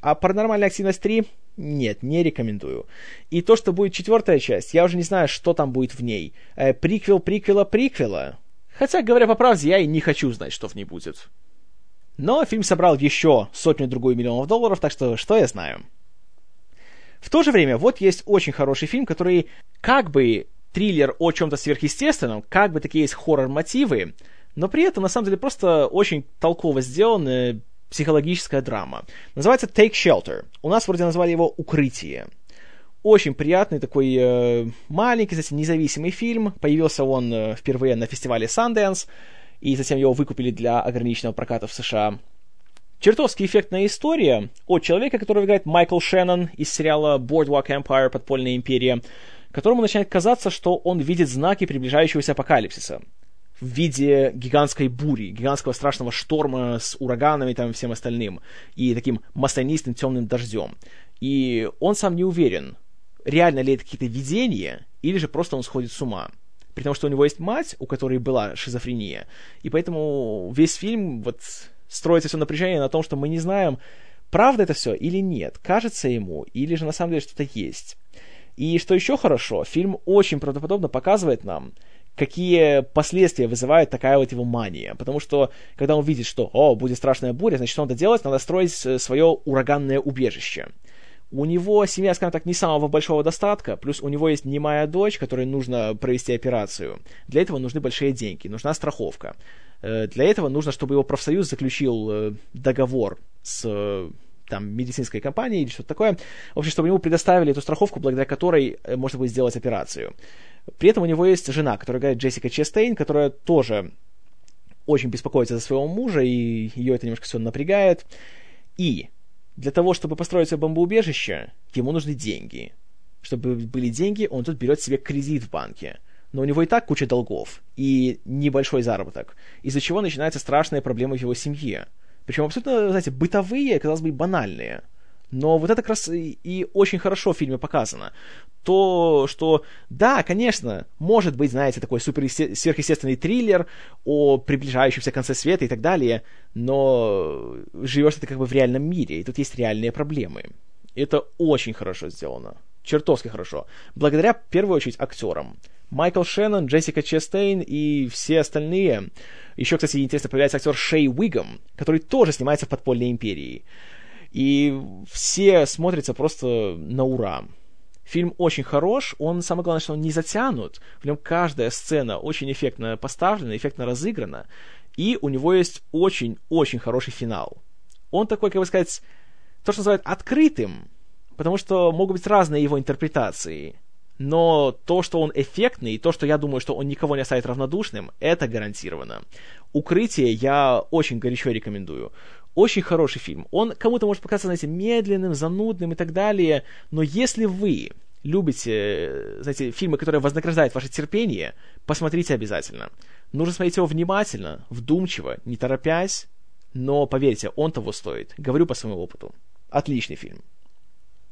А «Паранормальная активность 3» нет, не рекомендую. И то, что будет четвертая часть, я уже не знаю, что там будет в ней. Э, приквел приквела приквела. Хотя, говоря по правде, я и не хочу знать, что в ней будет. Но фильм собрал еще сотню-другую миллионов долларов, так что что я знаю. В то же время, вот есть очень хороший фильм, который как бы триллер о чем-то сверхъестественном, как бы такие есть хоррор-мотивы, но при этом, на самом деле, просто очень толково сделанная психологическая драма. Называется Take Shelter. У нас вроде назвали его «Укрытие». Очень приятный такой э, маленький, кстати, независимый фильм. Появился он э, впервые на фестивале Sundance и затем его выкупили для ограниченного проката в США. Чертовски эффектная история от человека, который играет Майкл Шеннон из сериала Boardwalk Empire «Подпольная империя», которому начинает казаться, что он видит знаки приближающегося апокалипсиса в виде гигантской бури, гигантского страшного шторма с ураганами и там всем остальным, и таким маслянистым темным дождем. И он сам не уверен, реально ли это какие-то видения, или же просто он сходит с ума при том, что у него есть мать, у которой была шизофрения, и поэтому весь фильм вот строится все напряжение на том, что мы не знаем, правда это все или нет, кажется ему, или же на самом деле что-то есть. И что еще хорошо, фильм очень правдоподобно показывает нам, какие последствия вызывает такая вот его мания. Потому что, когда он видит, что, о, будет страшная буря, значит, надо делать? Надо строить свое ураганное убежище. У него семья, скажем так, не самого большого достатка, плюс у него есть немая дочь, которой нужно провести операцию. Для этого нужны большие деньги, нужна страховка. Э, для этого нужно, чтобы его профсоюз заключил э, договор с э, там, медицинской компании или что-то такое. В общем, чтобы ему предоставили эту страховку, благодаря которой можно будет сделать операцию. При этом у него есть жена, которая говорит Джессика Честейн, которая тоже очень беспокоится за своего мужа, и ее это немножко все напрягает. И для того, чтобы построить себе бомбоубежище, ему нужны деньги. Чтобы были деньги, он тут берет себе кредит в банке. Но у него и так куча долгов и небольшой заработок, из-за чего начинаются страшные проблемы в его семье. Причем абсолютно, знаете, бытовые, казалось бы, банальные – но вот это как раз и, и очень хорошо в фильме показано. То, что, да, конечно, может быть, знаете, такой супер сверхъестественный триллер о приближающемся конце света и так далее, но живешь ты как бы в реальном мире, и тут есть реальные проблемы. Это очень хорошо сделано. Чертовски хорошо. Благодаря, в первую очередь, актерам. Майкл Шеннон, Джессика Честейн и все остальные. Еще, кстати, интересно, появляется актер Шей Уигом, который тоже снимается в «Подпольной империи». И все смотрятся просто на ура. Фильм очень хорош, он, самое главное, что он не затянут, в нем каждая сцена очень эффектно поставлена, эффектно разыграна, и у него есть очень-очень хороший финал. Он такой, как бы сказать, то, что называют открытым, потому что могут быть разные его интерпретации. Но то, что он эффектный, и то, что я думаю, что он никого не оставит равнодушным, это гарантированно. «Укрытие» я очень горячо рекомендую. Очень хороший фильм. Он кому-то может показаться, знаете, медленным, занудным и так далее, но если вы любите, знаете, фильмы, которые вознаграждают ваше терпение, посмотрите обязательно. Нужно смотреть его внимательно, вдумчиво, не торопясь, но поверьте, он того стоит. Говорю по своему опыту. Отличный фильм.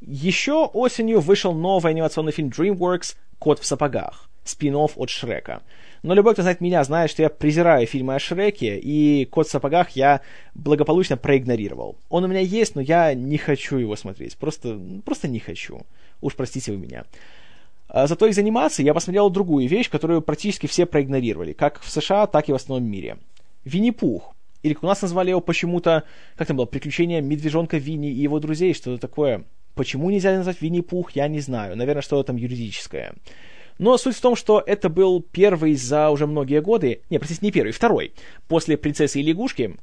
Еще осенью вышел новый анимационный фильм DreamWorks «Кот в сапогах», спин от Шрека. Но любой, кто знает меня, знает, что я презираю фильмы о Шреке, и «Кот в сапогах» я благополучно проигнорировал. Он у меня есть, но я не хочу его смотреть. Просто, просто не хочу. Уж простите вы меня. А зато из анимации я посмотрел другую вещь, которую практически все проигнорировали, как в США, так и в основном мире. Винни-Пух. Или у нас назвали его почему-то, как там было, «Приключения медвежонка Винни и его друзей», что-то такое. Почему нельзя назвать Винни-Пух, я не знаю. Наверное, что-то там юридическое. Но суть в том, что это был первый за уже многие годы, не, простите, не первый, второй, после «Принцессы и лягушки»,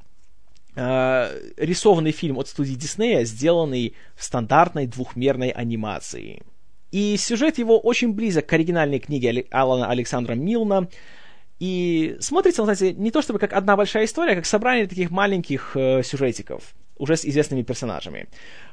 э, рисованный фильм от студии Диснея, сделанный в стандартной двухмерной анимации. И сюжет его очень близок к оригинальной книге Алана Александра Милна, и смотрится, знаете, не то чтобы как одна большая история, а как собрание таких маленьких э, сюжетиков уже с известными персонажами.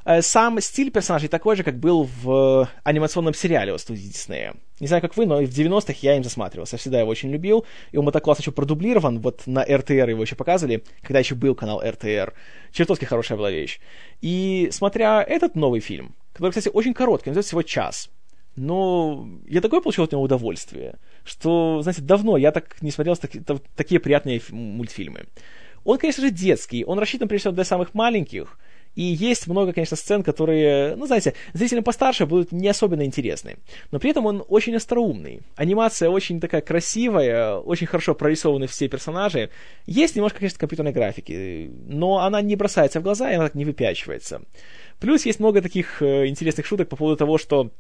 Э, сам стиль персонажей такой же, как был в анимационном сериале от студии Диснея. Не знаю, как вы, но в 90-х я им засматривался. Всегда его очень любил. И он так классно еще продублирован. Вот на РТР его еще показывали, когда еще был канал РТР. Чертовски хорошая была вещь. И смотря этот новый фильм, который, кстати, очень короткий, называется всего час, но я такое получил от него удовольствие, что, знаете, давно я так не смотрел таки, такие приятные мультфильмы. Он, конечно же, детский, он рассчитан, прежде всего, для самых маленьких, и есть много, конечно, сцен, которые, ну, знаете, зрителям постарше будут не особенно интересны. Но при этом он очень остроумный. Анимация очень такая красивая, очень хорошо прорисованы все персонажи. Есть немножко, конечно, компьютерной графики, но она не бросается в глаза, и она так не выпячивается. Плюс есть много таких э, интересных шуток по поводу того, что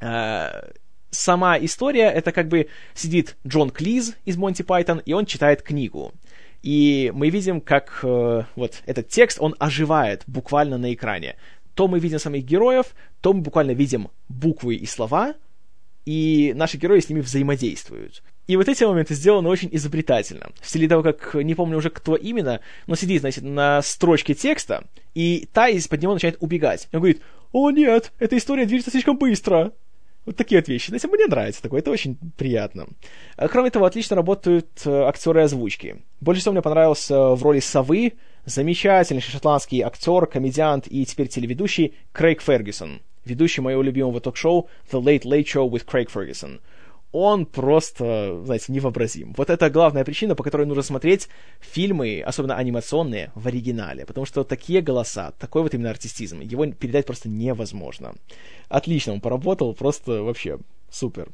э, сама история, это как бы сидит Джон Клиз из Монти Пайтон, и он читает книгу. И мы видим, как э, вот этот текст, он оживает буквально на экране. То мы видим самих героев, то мы буквально видим буквы и слова, и наши герои с ними взаимодействуют. И вот эти моменты сделаны очень изобретательно. В стиле того, как, не помню уже кто именно, но сидит, значит, на строчке текста, и та из-под него начинает убегать. И он говорит, «О нет, эта история движется слишком быстро!» Вот такие вот вещи. Знаете, мне нравится такое, это очень приятно. А, кроме того, отлично работают э, актеры озвучки. Больше всего мне понравился в роли совы замечательный шотландский актер, комедиант и теперь телеведущий Крейг Фергюсон, ведущий моего любимого ток-шоу The Late Late Show with Craig Ferguson он просто, знаете, невообразим. Вот это главная причина, по которой нужно смотреть фильмы, особенно анимационные, в оригинале. Потому что такие голоса, такой вот именно артистизм, его передать просто невозможно. Отлично он поработал, просто вообще супер.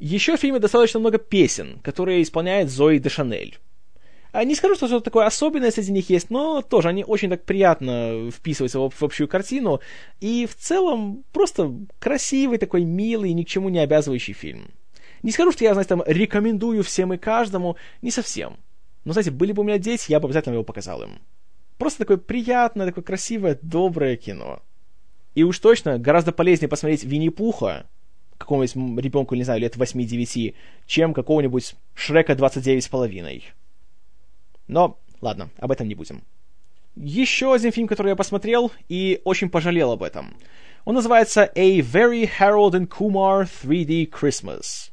Еще в фильме достаточно много песен, которые исполняет Зои де Шанель. А не скажу, что что-то такое особенное среди них есть, но тоже они очень так приятно вписываются в, в общую картину. И в целом просто красивый такой милый, ни к чему не обязывающий фильм. Не скажу, что я, знаете, там рекомендую всем и каждому, не совсем. Но, знаете, были бы у меня дети, я бы обязательно его показал им. Просто такое приятное, такое красивое, доброе кино. И уж точно гораздо полезнее посмотреть Винни-Пуха, какому-нибудь ребенку, не знаю, лет 8-9, чем какого-нибудь Шрека 29,5. Но, ладно, об этом не будем. Еще один фильм, который я посмотрел и очень пожалел об этом. Он называется A Very Harold and Kumar 3D Christmas.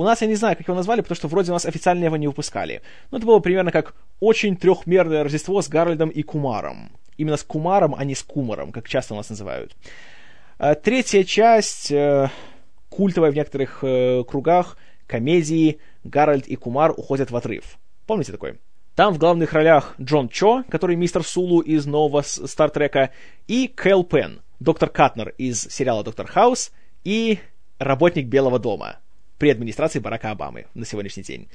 У нас я не знаю, как его назвали, потому что вроде у нас официально его не выпускали. Но это было примерно как очень трехмерное Рождество с Гарольдом и Кумаром. Именно с Кумаром, а не с Кумаром, как часто у нас называют. А, третья часть, э, культовая в некоторых э, кругах, комедии «Гарольд и Кумар уходят в отрыв». Помните такой? Там в главных ролях Джон Чо, который мистер Сулу из нового Стартрека, и Кэл Пен, доктор Катнер из сериала «Доктор Хаус», и работник Белого дома при администрации Барака Обамы на сегодняшний день.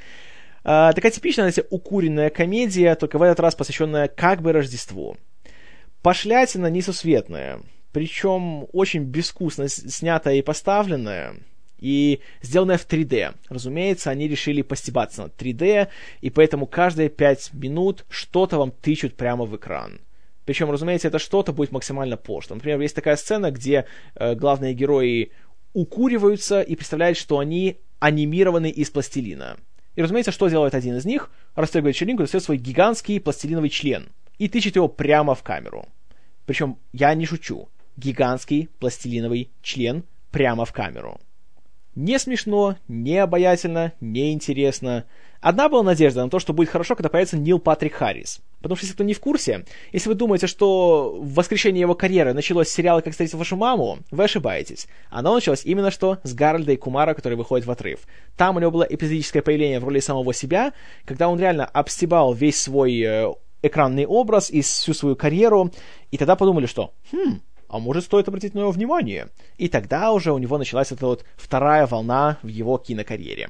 А, такая типичная, знаете, укуренная комедия, только в этот раз посвященная как бы Рождеству. Пошлятина несусветная, причем очень безвкусно снятая и поставленная, и сделанная в 3D. Разумеется, они решили постебаться над 3D, и поэтому каждые 5 минут что-то вам тычут прямо в экран. Причем, разумеется, это что-то будет максимально пошло. Например, есть такая сцена, где э, главные герои укуриваются и представляют, что они анимированы из пластилина. И, разумеется, что делает один из них? Расстегивает челинку, достает свой гигантский пластилиновый член и тычет его прямо в камеру. Причем, я не шучу, гигантский пластилиновый член прямо в камеру. Не смешно, не обаятельно, не интересно. Одна была надежда на то, что будет хорошо, когда появится Нил Патрик Харрис. Потому что, если кто не в курсе, если вы думаете, что воскрешение его карьеры началось с сериала «Как встретить вашу маму», вы ошибаетесь. Оно началось именно что с Гарольда и Кумара, который выходит в отрыв. Там у него было эпизодическое появление в роли самого себя, когда он реально обстебал весь свой э, экранный образ и всю свою карьеру, и тогда подумали, что «Хм, а может, стоит обратить на него внимание. И тогда уже у него началась эта вот вторая волна в его кинокарьере.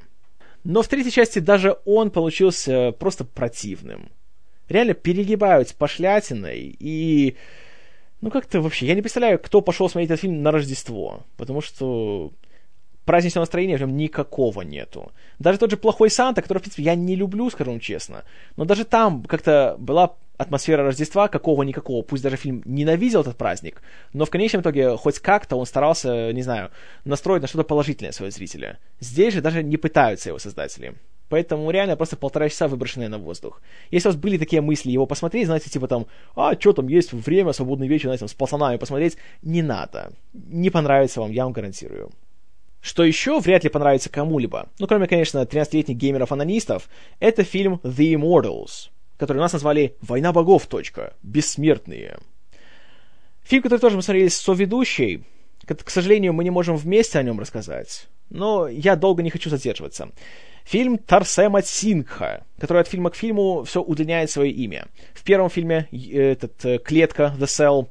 Но в третьей части даже он получился просто противным. Реально перегибают с пошлятиной и... Ну как-то вообще, я не представляю, кто пошел смотреть этот фильм на Рождество, потому что праздничного настроения в нем никакого нету. Даже тот же «Плохой Санта», который, в принципе, я не люблю, скажем честно, но даже там как-то была атмосфера Рождества какого-никакого. Пусть даже фильм ненавидел этот праздник, но в конечном итоге хоть как-то он старался, не знаю, настроить на что-то положительное своего зрителя. Здесь же даже не пытаются его создатели. Поэтому реально просто полтора часа выброшенные на воздух. Если у вас были такие мысли его посмотреть, знаете, типа там, а, что там есть время, свободный вечер, знаете, там, с пацанами посмотреть, не надо. Не понравится вам, я вам гарантирую. Что еще вряд ли понравится кому-либо, ну, кроме, конечно, 13-летних геймеров-анонистов, это фильм The Immortals — который у нас назвали «Война богов. Точка. Бессмертные». Фильм, который тоже мы смотрели с соведущей. К сожалению, мы не можем вместе о нем рассказать, но я долго не хочу задерживаться. Фильм Тарсема Сингха, который от фильма к фильму все удлиняет свое имя. В первом фильме этот э, клетка The Cell,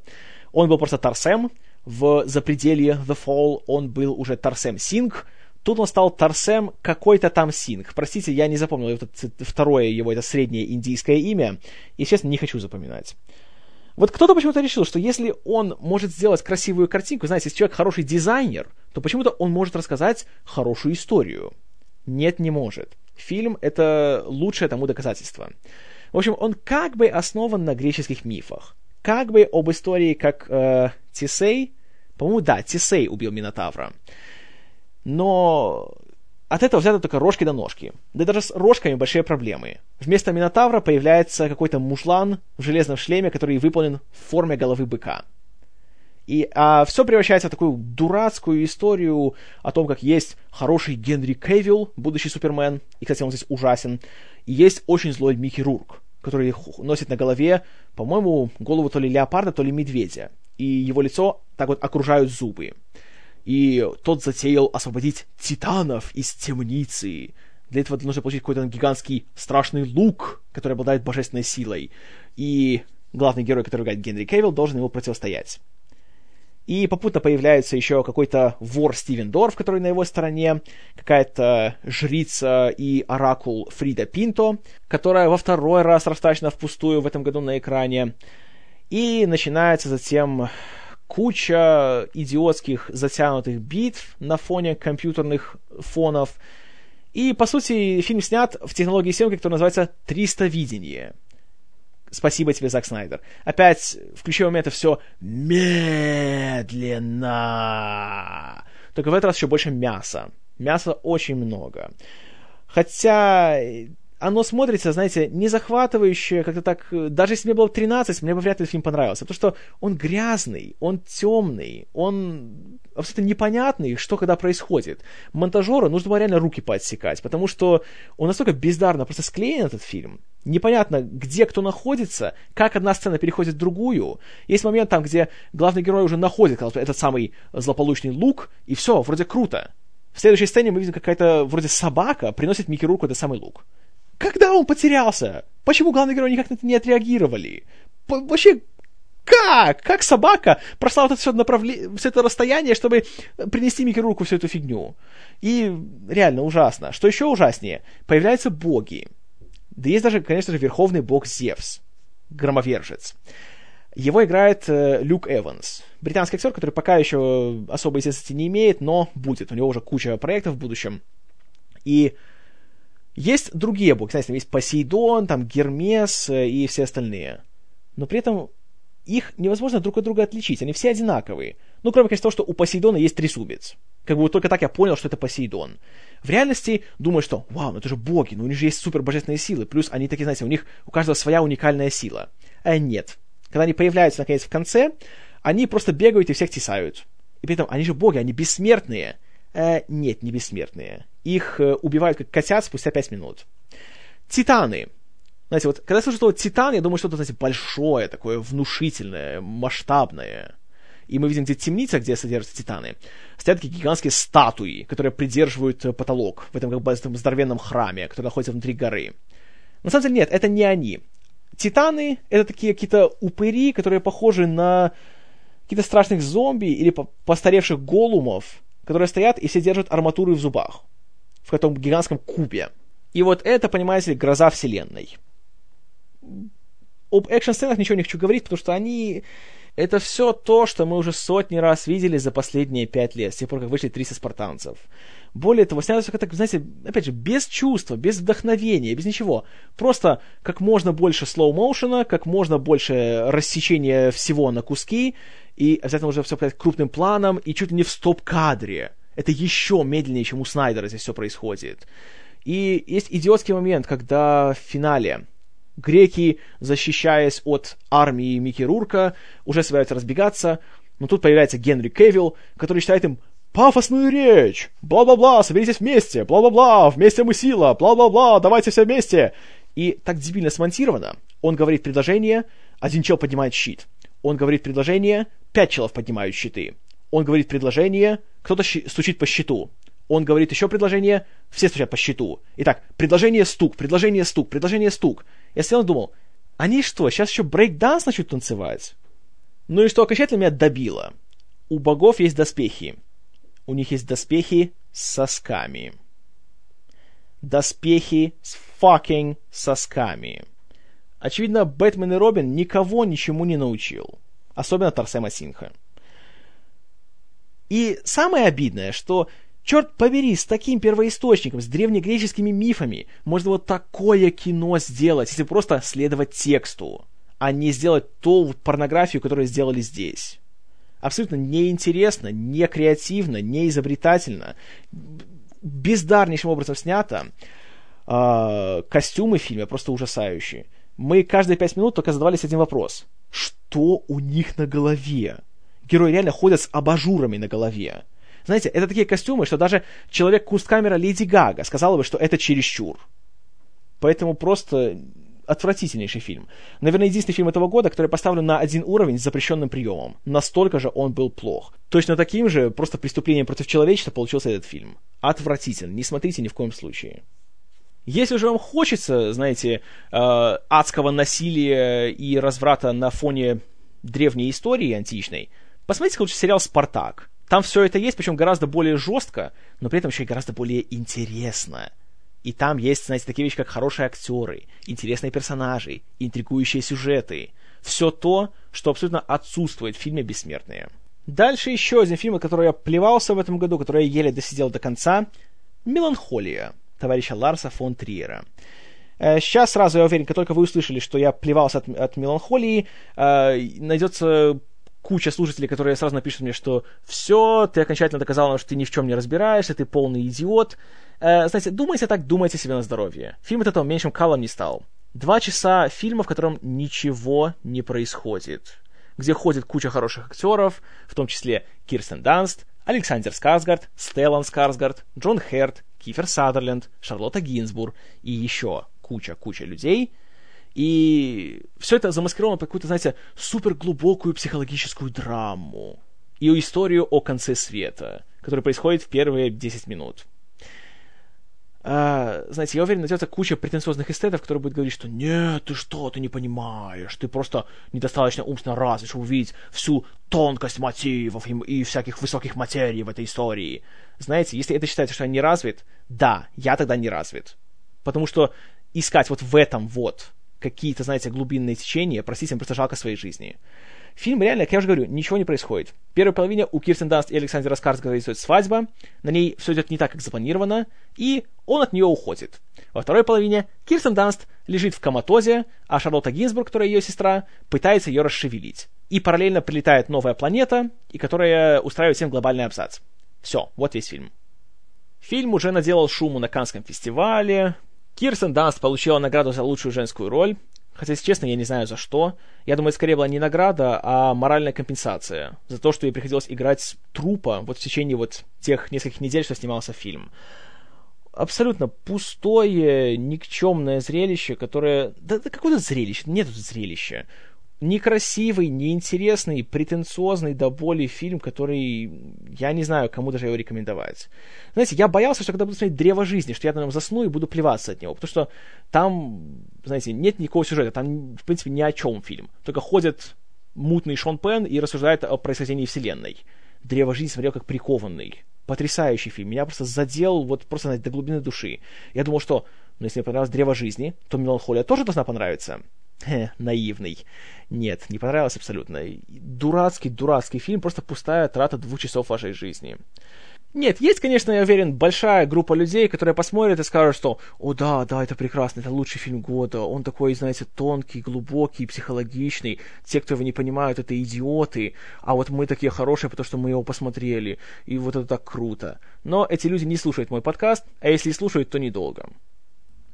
он был просто Тарсем, в Запределье The Fall он был уже Тарсем Сингх, Тут он стал Тарсем какой-то там Синг. Простите, я не запомнил это второе его, это среднее индийское имя, и, честно, не хочу запоминать. Вот кто-то почему-то решил, что если он может сделать красивую картинку, знаете, если человек хороший дизайнер, то почему-то он может рассказать хорошую историю. Нет, не может. Фильм — это лучшее тому доказательство. В общем, он как бы основан на греческих мифах. Как бы об истории, как э, Тисей, по-моему, да, Тисей убил Минотавра но от этого взято только рожки до ножки. Да даже с рожками большие проблемы. Вместо Минотавра появляется какой-то мужлан в железном шлеме, который выполнен в форме головы быка. И а, все превращается в такую дурацкую историю о том, как есть хороший Генри Кевилл, будущий Супермен, и, кстати, он здесь ужасен, и есть очень злой Микки Рурк, который носит на голове, по-моему, голову то ли леопарда, то ли медведя, и его лицо так вот окружают зубы и тот затеял освободить титанов из темницы. Для этого нужно получить какой-то гигантский страшный лук, который обладает божественной силой. И главный герой, который играет Генри Кевилл, должен ему противостоять. И попутно появляется еще какой-то вор Стивен Дорф, который на его стороне, какая-то жрица и оракул Фрида Пинто, которая во второй раз растрачена впустую в этом году на экране. И начинается затем куча идиотских затянутых битв на фоне компьютерных фонов. И, по сути, фильм снят в технологии съемки, которая называется «300 видение». спасибо тебе, Зак Снайдер. Опять в ключевые моменты все медленно. Только в этот раз еще больше мяса. Мяса очень много. Хотя оно смотрится, знаете, не захватывающе, как-то так... Даже если мне было 13, мне бы вряд ли этот фильм понравился. Потому что он грязный, он темный, он абсолютно непонятный, что когда происходит. Монтажеру нужно было реально руки поотсекать, потому что он настолько бездарно просто склеен, этот фильм. Непонятно, где кто находится, как одна сцена переходит в другую. Есть момент там, где главный герой уже находит этот самый злополучный лук, и все, вроде круто. В следующей сцене мы видим, какая-то вроде собака приносит Микки Руку этот самый лук. Когда он потерялся? Почему главные герои никак на это не отреагировали? По вообще, как? Как собака прошла вот это все, направле... все это расстояние, чтобы принести Микки Руку всю эту фигню? И реально ужасно. Что еще ужаснее? Появляются боги. Да есть даже, конечно же, верховный бог Зевс, громовержец. Его играет э, Люк Эванс, британский актер, который пока еще особой известности не имеет, но будет. У него уже куча проектов в будущем. И есть другие боги, знаете, там есть Посейдон, там Гермес э, и все остальные. Но при этом их невозможно друг от друга отличить, они все одинаковые. Ну, кроме, конечно, того, что у Посейдона есть трезубец. Как бы вот только так я понял, что это Посейдон. В реальности думаю, что, вау, ну это же боги, ну у них же есть супер божественные силы, плюс они такие, знаете, у них у каждого своя уникальная сила. А нет. Когда они появляются, наконец, в конце, они просто бегают и всех тесают. И при этом они же боги, они бессмертные. Э, нет, не бессмертные. Их э, убивают как котят спустя пять минут. Титаны. Знаете, вот когда я слышу слово титан, я думаю, что-то, знаете, большое, такое внушительное, масштабное. И мы видим, где темница, где содержатся титаны, стоят такие гигантские статуи, которые придерживают э, потолок в этом как бы этом здоровенном храме, который находится внутри горы. На самом деле нет, это не они. Титаны — это такие какие-то упыри, которые похожи на каких-то страшных зомби или постаревших голумов, которые стоят и все держат арматуры в зубах в этом гигантском кубе. И вот это, понимаете ли, гроза вселенной. Об экшн-сценах ничего не хочу говорить, потому что они... Это все то, что мы уже сотни раз видели за последние пять лет, с тех пор, как вышли 300 спартанцев. Более того, снято все как-то, знаете, опять же, без чувства, без вдохновения, без ничего. Просто как можно больше слоу-моушена, как можно больше рассечения всего на куски, и обязательно уже все показать крупным планом, и чуть ли не в стоп-кадре. Это еще медленнее, чем у Снайдера здесь все происходит. И есть идиотский момент, когда в финале греки, защищаясь от армии Микки Рурка, уже собираются разбегаться, но тут появляется Генри Кевилл, который считает им пафосную речь, бла-бла-бла, соберитесь вместе, бла-бла-бла, вместе мы сила, бла-бла-бла, давайте все вместе. И так дебильно смонтировано. Он говорит предложение, один чел поднимает щит. Он говорит предложение, пять челов поднимают щиты. Он говорит предложение, кто-то стучит по щиту. Он говорит еще предложение, все стучат по щиту. Итак, предложение стук, предложение стук, предложение стук. Я сидел и думал, они что, сейчас еще брейк-данс начнут танцевать? Ну и что окончательно меня добило. У богов есть доспехи. У них есть доспехи с сосками. Доспехи с fucking сосками. Очевидно, Бэтмен и Робин никого ничему не научил. Особенно Тарсема Синха. И самое обидное, что, черт побери, с таким первоисточником, с древнегреческими мифами, можно вот такое кино сделать, если просто следовать тексту, а не сделать ту порнографию, которую сделали здесь. Абсолютно неинтересно, не креативно, не изобретательно, бездарнейшим образом снято. Э, костюмы в фильме просто ужасающие. Мы каждые пять минут только задавались один вопрос. Что у них на голове? герои реально ходят с абажурами на голове. Знаете, это такие костюмы, что даже человек-кусткамера Леди Гага сказала бы, что это чересчур. Поэтому просто отвратительнейший фильм. Наверное, единственный фильм этого года, который поставлен на один уровень с запрещенным приемом. Настолько же он был плох. Точно таким же, просто преступлением против человечества получился этот фильм. Отвратительно. Не смотрите ни в коем случае. Если же вам хочется, знаете, э, адского насилия и разврата на фоне древней истории античной, Посмотрите лучше сериал «Спартак». Там все это есть, причем гораздо более жестко, но при этом еще и гораздо более интересно. И там есть, знаете, такие вещи, как хорошие актеры, интересные персонажи, интригующие сюжеты. Все то, что абсолютно отсутствует в фильме «Бессмертные». Дальше еще один фильм, который я плевался в этом году, который я еле досидел до конца. «Меланхолия» товарища Ларса фон Триера. Сейчас сразу, я уверен, как только вы услышали, что я плевался от, от меланхолии, найдется куча слушателей, которые сразу напишут мне, что все, ты окончательно доказал нам, что ты ни в чем не разбираешься, ты полный идиот. Э, знаете, думайте так, думайте себе на здоровье. Фильм от этого меньшим калом не стал. Два часа фильма, в котором ничего не происходит. Где ходит куча хороших актеров, в том числе Кирстен Данст, Александр Скарсгард, Стеллан Скарсгард, Джон Херт, Кифер Садерленд, Шарлотта Гинзбур и еще куча-куча людей — и все это замаскировано под какую-то, знаете, суперглубокую психологическую драму. И историю о конце света, которая происходит в первые 10 минут. А, знаете, я уверен, найдется куча претенциозных эстетов, которые будут говорить, что нет, ты что, ты не понимаешь, ты просто недостаточно умственно развит, чтобы увидеть всю тонкость мотивов и, и всяких высоких материй в этой истории. Знаете, если это считается, что я не развит, да, я тогда не развит. Потому что искать вот в этом вот какие-то, знаете, глубинные течения, простите, им просто жалко своей жизни. Фильм реально, как я уже говорю, ничего не происходит. В первой половине у Кирстен Данст и Александра Скарсгарда происходит свадьба, на ней все идет не так, как запланировано, и он от нее уходит. Во второй половине Кирстен Данст лежит в коматозе, а Шарлотта Гинзбург, которая ее сестра, пытается ее расшевелить. И параллельно прилетает новая планета, и которая устраивает всем глобальный абзац. Все, вот весь фильм. Фильм уже наделал шуму на Канском фестивале, Кирстен Данст получила награду за лучшую женскую роль. Хотя, если честно, я не знаю за что. Я думаю, это скорее была не награда, а моральная компенсация. За то, что ей приходилось играть трупа вот в течение вот тех нескольких недель, что снимался фильм. Абсолютно пустое, никчемное зрелище, которое... Да, да какое-то зрелище, нет тут зрелища некрасивый, неинтересный, претенциозный до боли фильм, который я не знаю, кому даже его рекомендовать. Знаете, я боялся, что когда буду смотреть «Древо жизни», что я на нем засну и буду плеваться от него, потому что там, знаете, нет никакого сюжета, там, в принципе, ни о чем фильм. Только ходит мутный Шон Пен и рассуждает о происхождении вселенной. «Древо жизни» смотрел как прикованный. Потрясающий фильм. Меня просто задел вот просто знаете, до глубины души. Я думал, что, ну, если мне понравилось «Древо жизни», то «Меланхолия» тоже должна понравиться. Хе, (laughs) наивный. Нет, не понравилось абсолютно. Дурацкий, дурацкий фильм, просто пустая трата двух часов вашей жизни. Нет, есть, конечно, я уверен, большая группа людей, которые посмотрят и скажут, что «О да, да, это прекрасно, это лучший фильм года, он такой, знаете, тонкий, глубокий, психологичный, те, кто его не понимают, это идиоты, а вот мы такие хорошие, потому что мы его посмотрели, и вот это так круто». Но эти люди не слушают мой подкаст, а если и слушают, то недолго.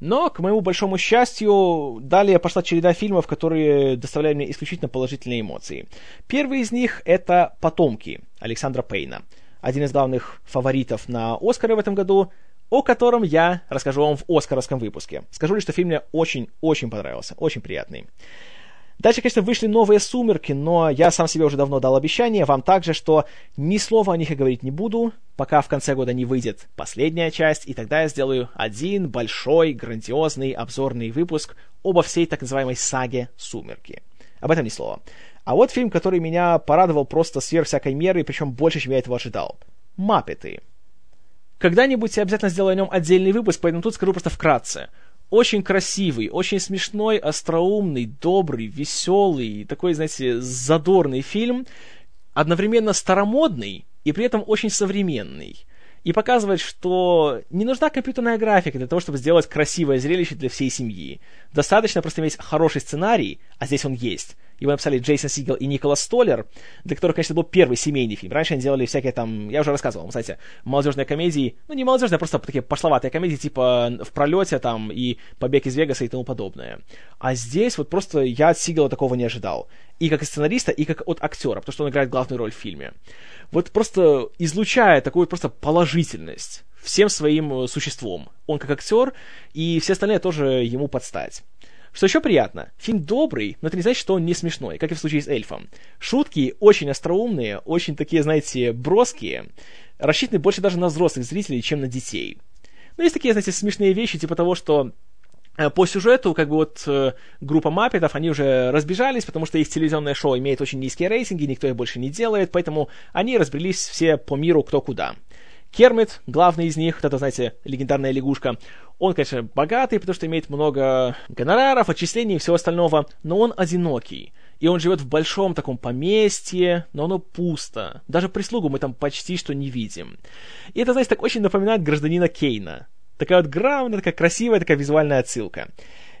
Но, к моему большому счастью, далее пошла череда фильмов, которые доставляли мне исключительно положительные эмоции. Первый из них — это «Потомки» Александра Пейна. Один из главных фаворитов на Оскары в этом году, о котором я расскажу вам в Оскаровском выпуске. Скажу лишь, что фильм мне очень-очень понравился, очень приятный. Дальше, конечно, вышли новые «Сумерки», но я сам себе уже давно дал обещание вам также, что ни слова о них я говорить не буду, пока в конце года не выйдет последняя часть, и тогда я сделаю один большой, грандиозный обзорный выпуск обо всей так называемой саге «Сумерки». Об этом ни слова. А вот фильм, который меня порадовал просто сверх всякой меры, причем больше, чем я этого ожидал. «Маппеты». Когда-нибудь я обязательно сделаю о нем отдельный выпуск, поэтому тут скажу просто вкратце очень красивый, очень смешной, остроумный, добрый, веселый, такой, знаете, задорный фильм, одновременно старомодный и при этом очень современный. И показывает, что не нужна компьютерная графика для того, чтобы сделать красивое зрелище для всей семьи. Достаточно просто иметь хороший сценарий, а здесь он есть, его написали Джейсон Сигел и Николас Столлер, для которых, конечно, был первый семейный фильм. Раньше они делали всякие там, я уже рассказывал, знаете, молодежные комедии, ну не молодежные, а просто такие пошловатые комедии, типа «В пролете» там и «Побег из Вегаса» и тому подобное. А здесь вот просто я от Сигела такого не ожидал. И как сценариста, и как от актера, потому что он играет главную роль в фильме. Вот просто излучая такую просто положительность всем своим э, существом. Он как актер, и все остальные тоже ему подстать. Что еще приятно, фильм добрый, но это не значит, что он не смешной, как и в случае с эльфом. Шутки очень остроумные, очень такие, знаете, броские, рассчитаны больше даже на взрослых зрителей, чем на детей. Но есть такие, знаете, смешные вещи, типа того, что э, по сюжету, как бы вот э, группа маппетов, они уже разбежались, потому что их телевизионное шоу имеет очень низкие рейтинги, никто их больше не делает, поэтому они разбрелись все по миру кто куда. Кермит, главный из них, вот это, знаете, легендарная лягушка, он, конечно, богатый, потому что имеет много гонораров, отчислений и всего остального, но он одинокий. И он живет в большом таком поместье, но оно пусто. Даже прислугу мы там почти что не видим. И это, знаете, так очень напоминает гражданина Кейна. Такая вот грамотная, такая красивая, такая визуальная отсылка.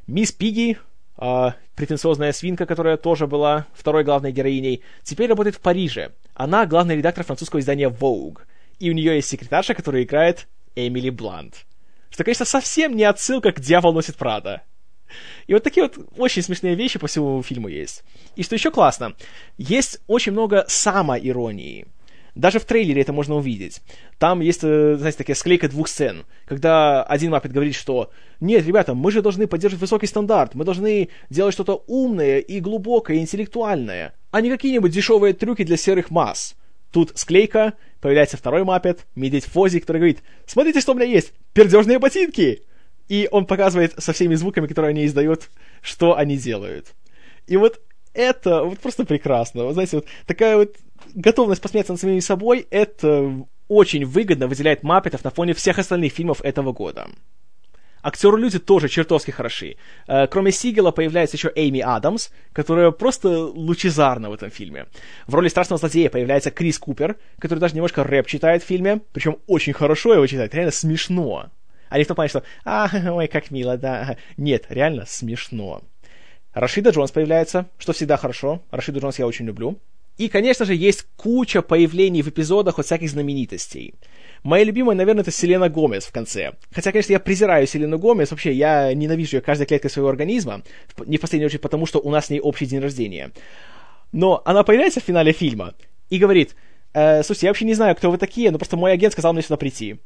Мисс Пиги, э, претенциозная свинка, которая тоже была второй главной героиней, теперь работает в Париже. Она главный редактор французского издания Vogue. И у нее есть секретарша, которая играет Эмили Блант. Что, конечно, совсем не отсылка к «Дьявол носит Прада». И вот такие вот очень смешные вещи по всему фильму есть. И что еще классно, есть очень много самоиронии. Даже в трейлере это можно увидеть. Там есть, э, знаете, такая склейка двух сцен, когда один Маппет говорит, что «Нет, ребята, мы же должны поддерживать высокий стандарт, мы должны делать что-то умное и глубокое, и интеллектуальное, а не какие-нибудь дешевые трюки для серых масс». Тут склейка, появляется второй Маппет, медведь Фози, который говорит «Смотрите, что у меня есть! Пердежные ботинки!» И он показывает со всеми звуками, которые они издают, что они делают. И вот это вот просто прекрасно. Вы знаете, вот такая вот готовность посмеяться над самими собой, это очень выгодно выделяет Маппетов на фоне всех остальных фильмов этого года. Актеры-люди тоже чертовски хороши. Э, кроме Сигела появляется еще Эйми Адамс, которая просто лучезарна в этом фильме. В роли страшного злодея появляется Крис Купер, который даже немножко рэп читает в фильме, причем очень хорошо его читает, реально смешно. А не в том плане, что «А, ой, как мило, да». Нет, реально смешно. Рашида Джонс появляется, что всегда хорошо. Рашида Джонс я очень люблю. И, конечно же, есть куча появлений в эпизодах от всяких знаменитостей. Моя любимая, наверное, это Селена Гомес в конце. Хотя, конечно, я презираю Селену Гомес, вообще, я ненавижу ее каждой клеткой своего организма, не в последнюю очередь потому, что у нас с ней общий день рождения. Но она появляется в финале фильма и говорит, э, слушайте, я вообще не знаю, кто вы такие, но просто мой агент сказал мне сюда прийти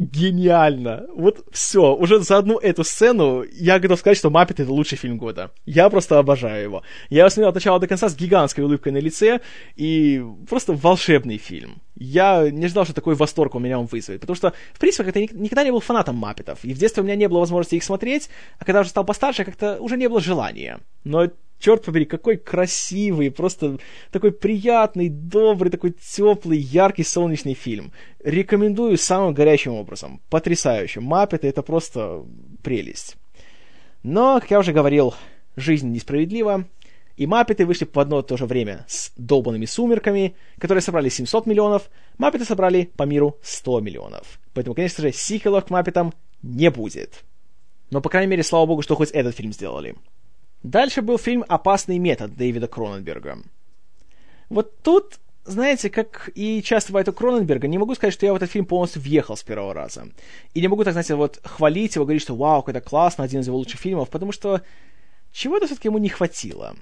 гениально. Вот все, уже за одну эту сцену я готов сказать, что «Маппет» — это лучший фильм года. Я просто обожаю его. Я его смотрел от начала до конца с гигантской улыбкой на лице, и просто волшебный фильм. Я не ждал, что такой восторг у меня он вызовет, потому что, в принципе, как-то никогда не был фанатом «Маппетов», и в детстве у меня не было возможности их смотреть, а когда уже стал постарше, как-то уже не было желания. Но черт побери, какой красивый, просто такой приятный, добрый, такой теплый, яркий, солнечный фильм. Рекомендую самым горячим образом. Потрясающе. Маппеты — это просто прелесть. Но, как я уже говорил, жизнь несправедлива, и Маппеты вышли в одно и то же время с долбанными сумерками, которые собрали 700 миллионов, Маппеты собрали по миру 100 миллионов. Поэтому, конечно же, сиквелов к Маппетам не будет. Но, по крайней мере, слава богу, что хоть этот фильм сделали. Дальше был фильм «Опасный метод» Дэвида Кроненберга. Вот тут, знаете, как и часто бывает у Кроненберга, не могу сказать, что я в этот фильм полностью въехал с первого раза. И не могу, так знаете, вот хвалить его, говорить, что вау, это классно, один из его лучших фильмов, потому что чего-то все-таки ему не хватило.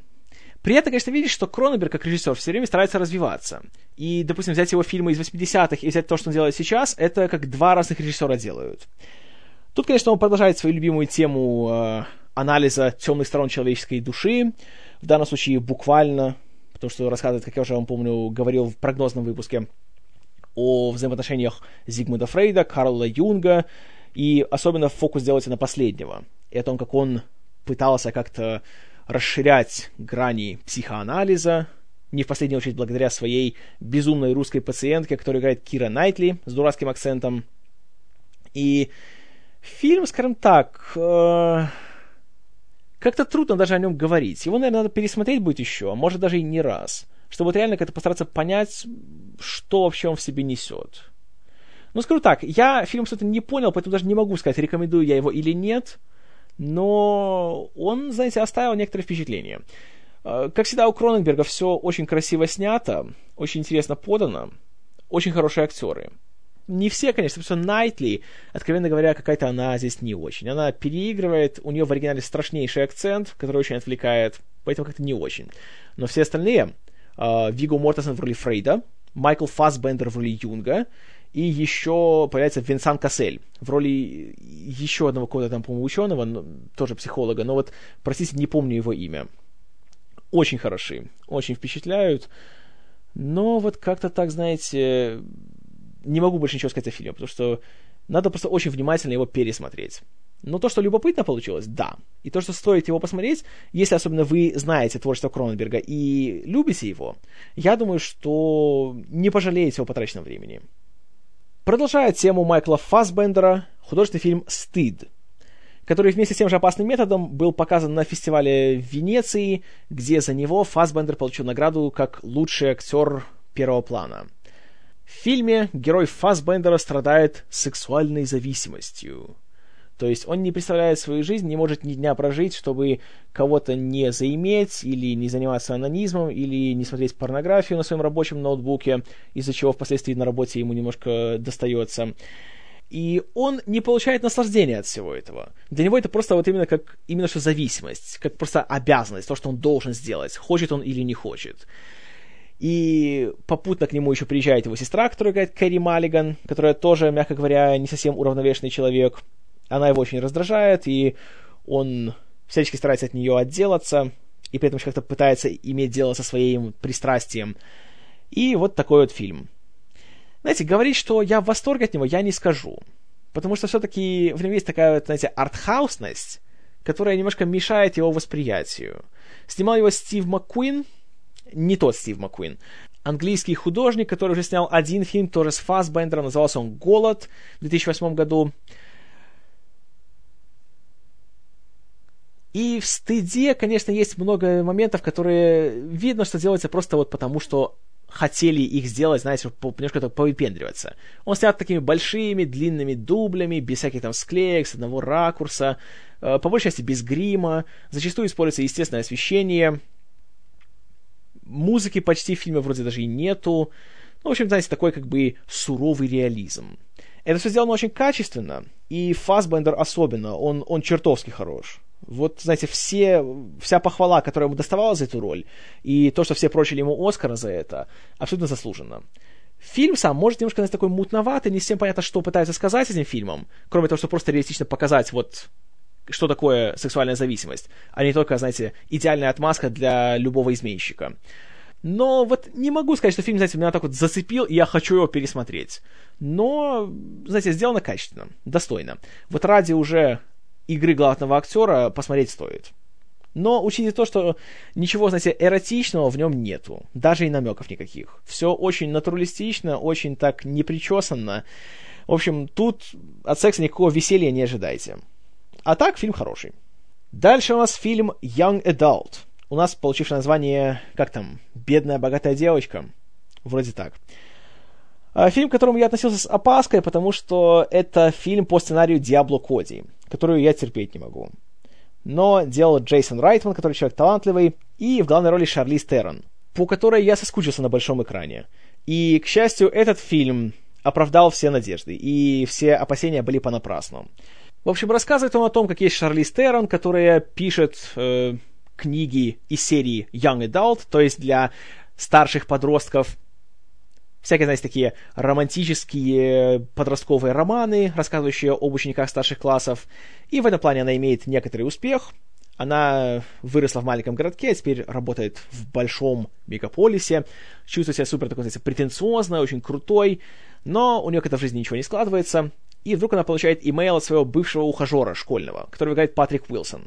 При этом, конечно, видишь, что Кроненберг, как режиссер, все время старается развиваться. И, допустим, взять его фильмы из 80-х и взять то, что он делает сейчас, это как два разных режиссера делают. Тут, конечно, он продолжает свою любимую тему э, анализа темных сторон человеческой души, в данном случае буквально, потому что рассказывает, как я уже вам помню, говорил в прогнозном выпуске о взаимоотношениях Зигмунда Фрейда, Карла Юнга, и особенно фокус делается на последнего, и о том, как он пытался как-то расширять грани психоанализа, не в последнюю очередь благодаря своей безумной русской пациентке, которая играет Кира Найтли с дурацким акцентом. И фильм, скажем так, э, как-то трудно даже о нем говорить. Его, наверное, надо пересмотреть будет еще, а может даже и не раз, чтобы вот реально как-то постараться понять, что вообще он в себе несет. Ну, скажу так, я фильм, кстати, не понял, поэтому даже не могу сказать, рекомендую я его или нет, но он, знаете, оставил некоторые впечатления. А, как всегда, у Кроненберга все очень красиво снято, очень интересно подано, очень хорошие актеры не все, конечно, потому что Найтли, откровенно говоря, какая-то она здесь не очень. Она переигрывает, у нее в оригинале страшнейший акцент, который очень отвлекает, поэтому как-то не очень. Но все остальные, э, Виго Мортенсен в роли Фрейда, Майкл Фассбендер в роли Юнга, и еще появляется Винсан Кассель в роли еще одного какого-то там, по-моему, ученого, но, тоже психолога, но вот, простите, не помню его имя. Очень хороши, очень впечатляют, но вот как-то так, знаете, не могу больше ничего сказать о фильме, потому что надо просто очень внимательно его пересмотреть. Но то, что любопытно получилось, да. И то, что стоит его посмотреть, если особенно вы знаете творчество Кроненберга и любите его, я думаю, что не пожалеете его потраченного времени. Продолжая тему Майкла Фассбендера, художественный фильм «Стыд», который вместе с тем же опасным методом был показан на фестивале в Венеции, где за него Фассбендер получил награду как лучший актер первого плана – В фильме герой Фассбендера страдает сексуальной зависимостью. То есть он не представляет свою жизнь, не может ни дня прожить, чтобы кого-то не заиметь, или не заниматься анонизмом, или не смотреть порнографию на своем рабочем ноутбуке, из-за чего впоследствии на работе ему немножко достается. И он не получает наслаждения от всего этого. Для него это просто вот именно как именно что зависимость, как просто обязанность, то, что он должен сделать, хочет он или не хочет. И попутно к нему еще приезжает его сестра, которая играет Кэрри Маллиган, которая тоже, мягко говоря, не совсем уравновешенный человек. Она его очень раздражает, и он всячески старается от нее отделаться, и при этом как-то пытается иметь дело со своим пристрастием. И вот такой вот фильм. Знаете, говорить, что я в восторге от него, я не скажу. Потому что все-таки в нем есть такая вот, знаете, артхаусность, которая немножко мешает его восприятию. Снимал его Стив Маккуин, не тот Стив Маккуин, английский художник, который уже снял один фильм, тоже с Фассбендером, назывался он «Голод» в 2008 году. И в стыде, конечно, есть много моментов, которые видно, что делается просто вот потому, что хотели их сделать, знаете, немножко так повыпендриваться. Он снят такими большими, длинными дублями, без всяких там склеек, с одного ракурса, э, по большей части без грима, зачастую используется естественное освещение, музыки почти в фильме вроде даже и нету, ну, в общем, знаете, такой как бы суровый реализм. Это все сделано очень качественно, и Фасбендер особенно, он, он чертовски хорош. Вот, знаете, все, вся похвала, которая ему доставалась за эту роль, и то, что все прочили ему Оскара за это, абсолютно заслуженно. Фильм сам может немножко знаете, такой мутноватый, не всем понятно, что пытаются сказать этим фильмом, кроме того, что просто реалистично показать вот что такое сексуальная зависимость, а не только, знаете, идеальная отмазка для любого изменщика. Но вот не могу сказать, что фильм, знаете, меня так вот зацепил, и я хочу его пересмотреть. Но, знаете, сделано качественно, достойно. Вот ради уже игры главного актера посмотреть стоит. Но учите то, что ничего, знаете, эротичного в нем нету. Даже и намеков никаких. Все очень натуралистично, очень так непричесанно. В общем, тут от секса никакого веселья не ожидайте. А так, фильм хороший. Дальше у нас фильм Young Adult. У нас получивший название, как там, «Бедная богатая девочка». Вроде так. А, фильм, к которому я относился с опаской, потому что это фильм по сценарию Диабло Коди которую я терпеть не могу. Но делал Джейсон Райтман, который человек талантливый, и в главной роли Шарлиз Террон, по которой я соскучился на большом экране. И, к счастью, этот фильм оправдал все надежды, и все опасения были понапрасну. В общем, рассказывает он о том, как есть Шарлиз Террон, которая пишет э, книги из серии Young Adult, то есть для старших подростков, всякие, знаете, такие романтические подростковые романы, рассказывающие об учениках старших классов. И в этом плане она имеет некоторый успех. Она выросла в маленьком городке, а теперь работает в большом мегаполисе, чувствует себя супер такой, знаете, претенциозной, очень крутой, но у нее как-то в жизни ничего не складывается. И вдруг она получает имейл от своего бывшего ухажера школьного, который играет Патрик Уилсон.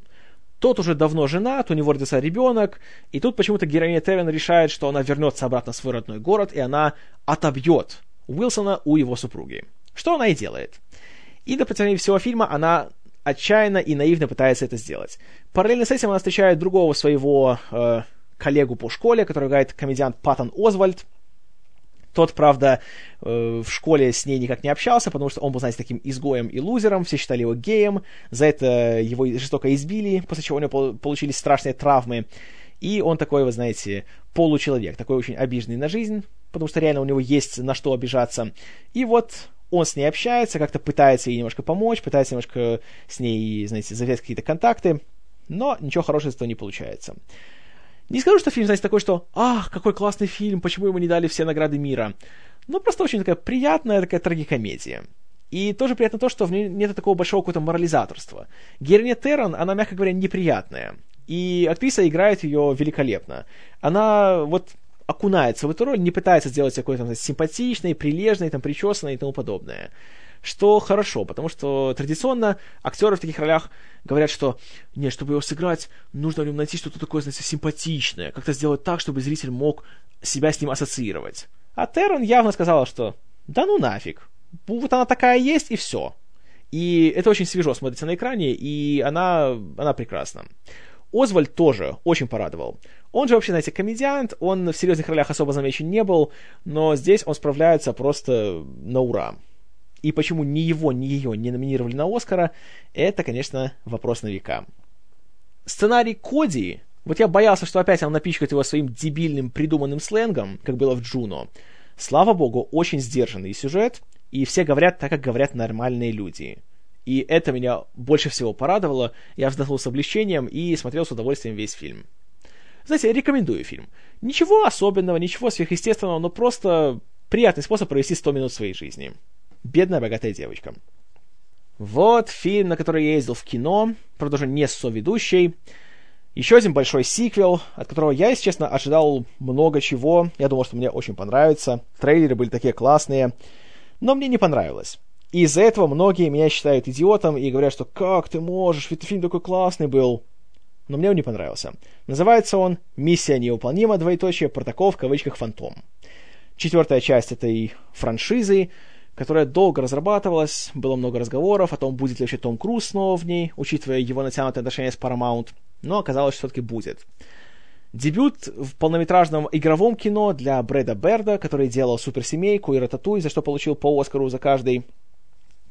Тот уже давно женат, у него родился ребенок, и тут почему-то героиня Террен решает, что она вернется обратно в свой родной город, и она отобьет Уилсона у его супруги. Что она и делает. И до протяжении всего фильма она отчаянно и наивно пытается это сделать. Параллельно с этим она встречает другого своего э, коллегу по школе, который играет комедиант Паттон Озвальд, тот, правда, э, в школе с ней никак не общался, потому что он был, знаете, таким изгоем и лузером, все считали его геем, за это его жестоко избили, после чего у него получились страшные травмы. И он такой, вы знаете, получеловек, такой очень обиженный на жизнь, потому что реально у него есть на что обижаться. И вот он с ней общается, как-то пытается ей немножко помочь, пытается немножко с ней, знаете, завязать какие-то контакты, но ничего хорошего из этого не получается. Не скажу, что фильм, знаете, такой, что «Ах, какой классный фильм, почему ему не дали все награды мира?» Но просто очень такая приятная такая трагикомедия. И тоже приятно то, что в ней нет такого большого какого-то морализаторства. Героиня Террон, она, мягко говоря, неприятная. И актриса играет ее великолепно. Она вот окунается в эту роль, не пытается сделать какой-то симпатичной, прилежной, там, причесанной и тому подобное что хорошо, потому что традиционно актеры в таких ролях говорят, что нет, чтобы его сыграть, нужно в нем найти что-то такое, знаете, симпатичное, как-то сделать так, чтобы зритель мог себя с ним ассоциировать. А Террен явно сказала, что да ну нафиг, вот она такая есть и все. И это очень свежо смотрится на экране, и она, она прекрасна. Озвальд тоже очень порадовал. Он же вообще, знаете, комедиант, он в серьезных ролях особо замечен не был, но здесь он справляется просто на ура. И почему ни его, ни ее не номинировали на Оскара, это, конечно, вопрос на века. Сценарий Коди, вот я боялся, что опять он напичкает его своим дебильным придуманным сленгом, как было в Джуно. Слава богу, очень сдержанный сюжет, и все говорят так, как говорят нормальные люди. И это меня больше всего порадовало. Я вздохнул с облегчением и смотрел с удовольствием весь фильм. Знаете, рекомендую фильм. Ничего особенного, ничего сверхъестественного, но просто приятный способ провести 100 минут своей жизни. Бедная богатая девочка. Вот фильм, на который я ездил в кино, правда уже не с соведущей. Еще один большой сиквел, от которого я, если честно, ожидал много чего. Я думал, что мне очень понравится. Трейлеры были такие классные. Но мне не понравилось. И из-за этого многие меня считают идиотом и говорят, что как ты можешь, ведь фильм такой классный был. Но мне он не понравился. Называется он «Миссия невыполнима, двоеточие, протокол в кавычках «Фантом». Четвертая часть этой франшизы, которая долго разрабатывалась, было много разговоров о том, будет ли вообще Том Круз снова в ней, учитывая его натянутые отношения с Paramount, но оказалось, что все-таки будет. Дебют в полнометражном игровом кино для Брэда Берда, который делал «Суперсемейку» и «Рататуй», за что получил по Оскару за каждый.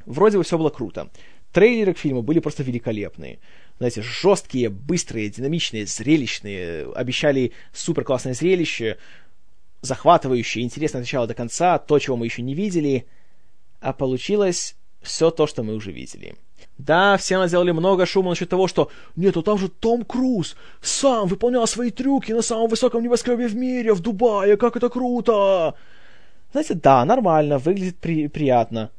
Вроде бы все было круто. Трейлеры к фильму были просто великолепные. Знаете, жесткие, быстрые, динамичные, зрелищные. Обещали супер классное зрелище, захватывающее, интересное от начала до конца, то, чего мы еще не видели. А получилось все то, что мы уже видели. Да, все наделали много шума насчет того, что «Нет, ну там же Том Круз сам выполнял свои трюки на самом высоком небоскребе в мире, в Дубае, как это круто!» Знаете, да, нормально, выглядит при- приятно.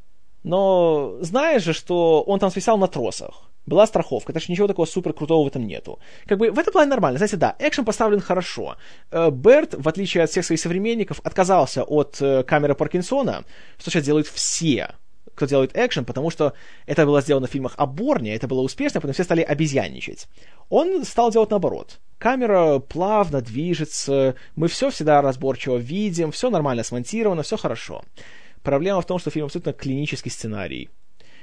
Но знаешь же, что он там свисал на тросах. Была страховка, так что ничего такого супер крутого в этом нету. Как бы в этом плане нормально. Знаете, да, экшен поставлен хорошо. Э, Берт, в отличие от всех своих современников, отказался от э, камеры Паркинсона, что сейчас делают все, кто делает экшен, потому что это было сделано в фильмах о Борне, это было успешно, потом все стали обезьянничать. Он стал делать наоборот. Камера плавно движется, мы все всегда разборчиво видим, все нормально смонтировано, все хорошо. Проблема в том, что фильм абсолютно клинический сценарий.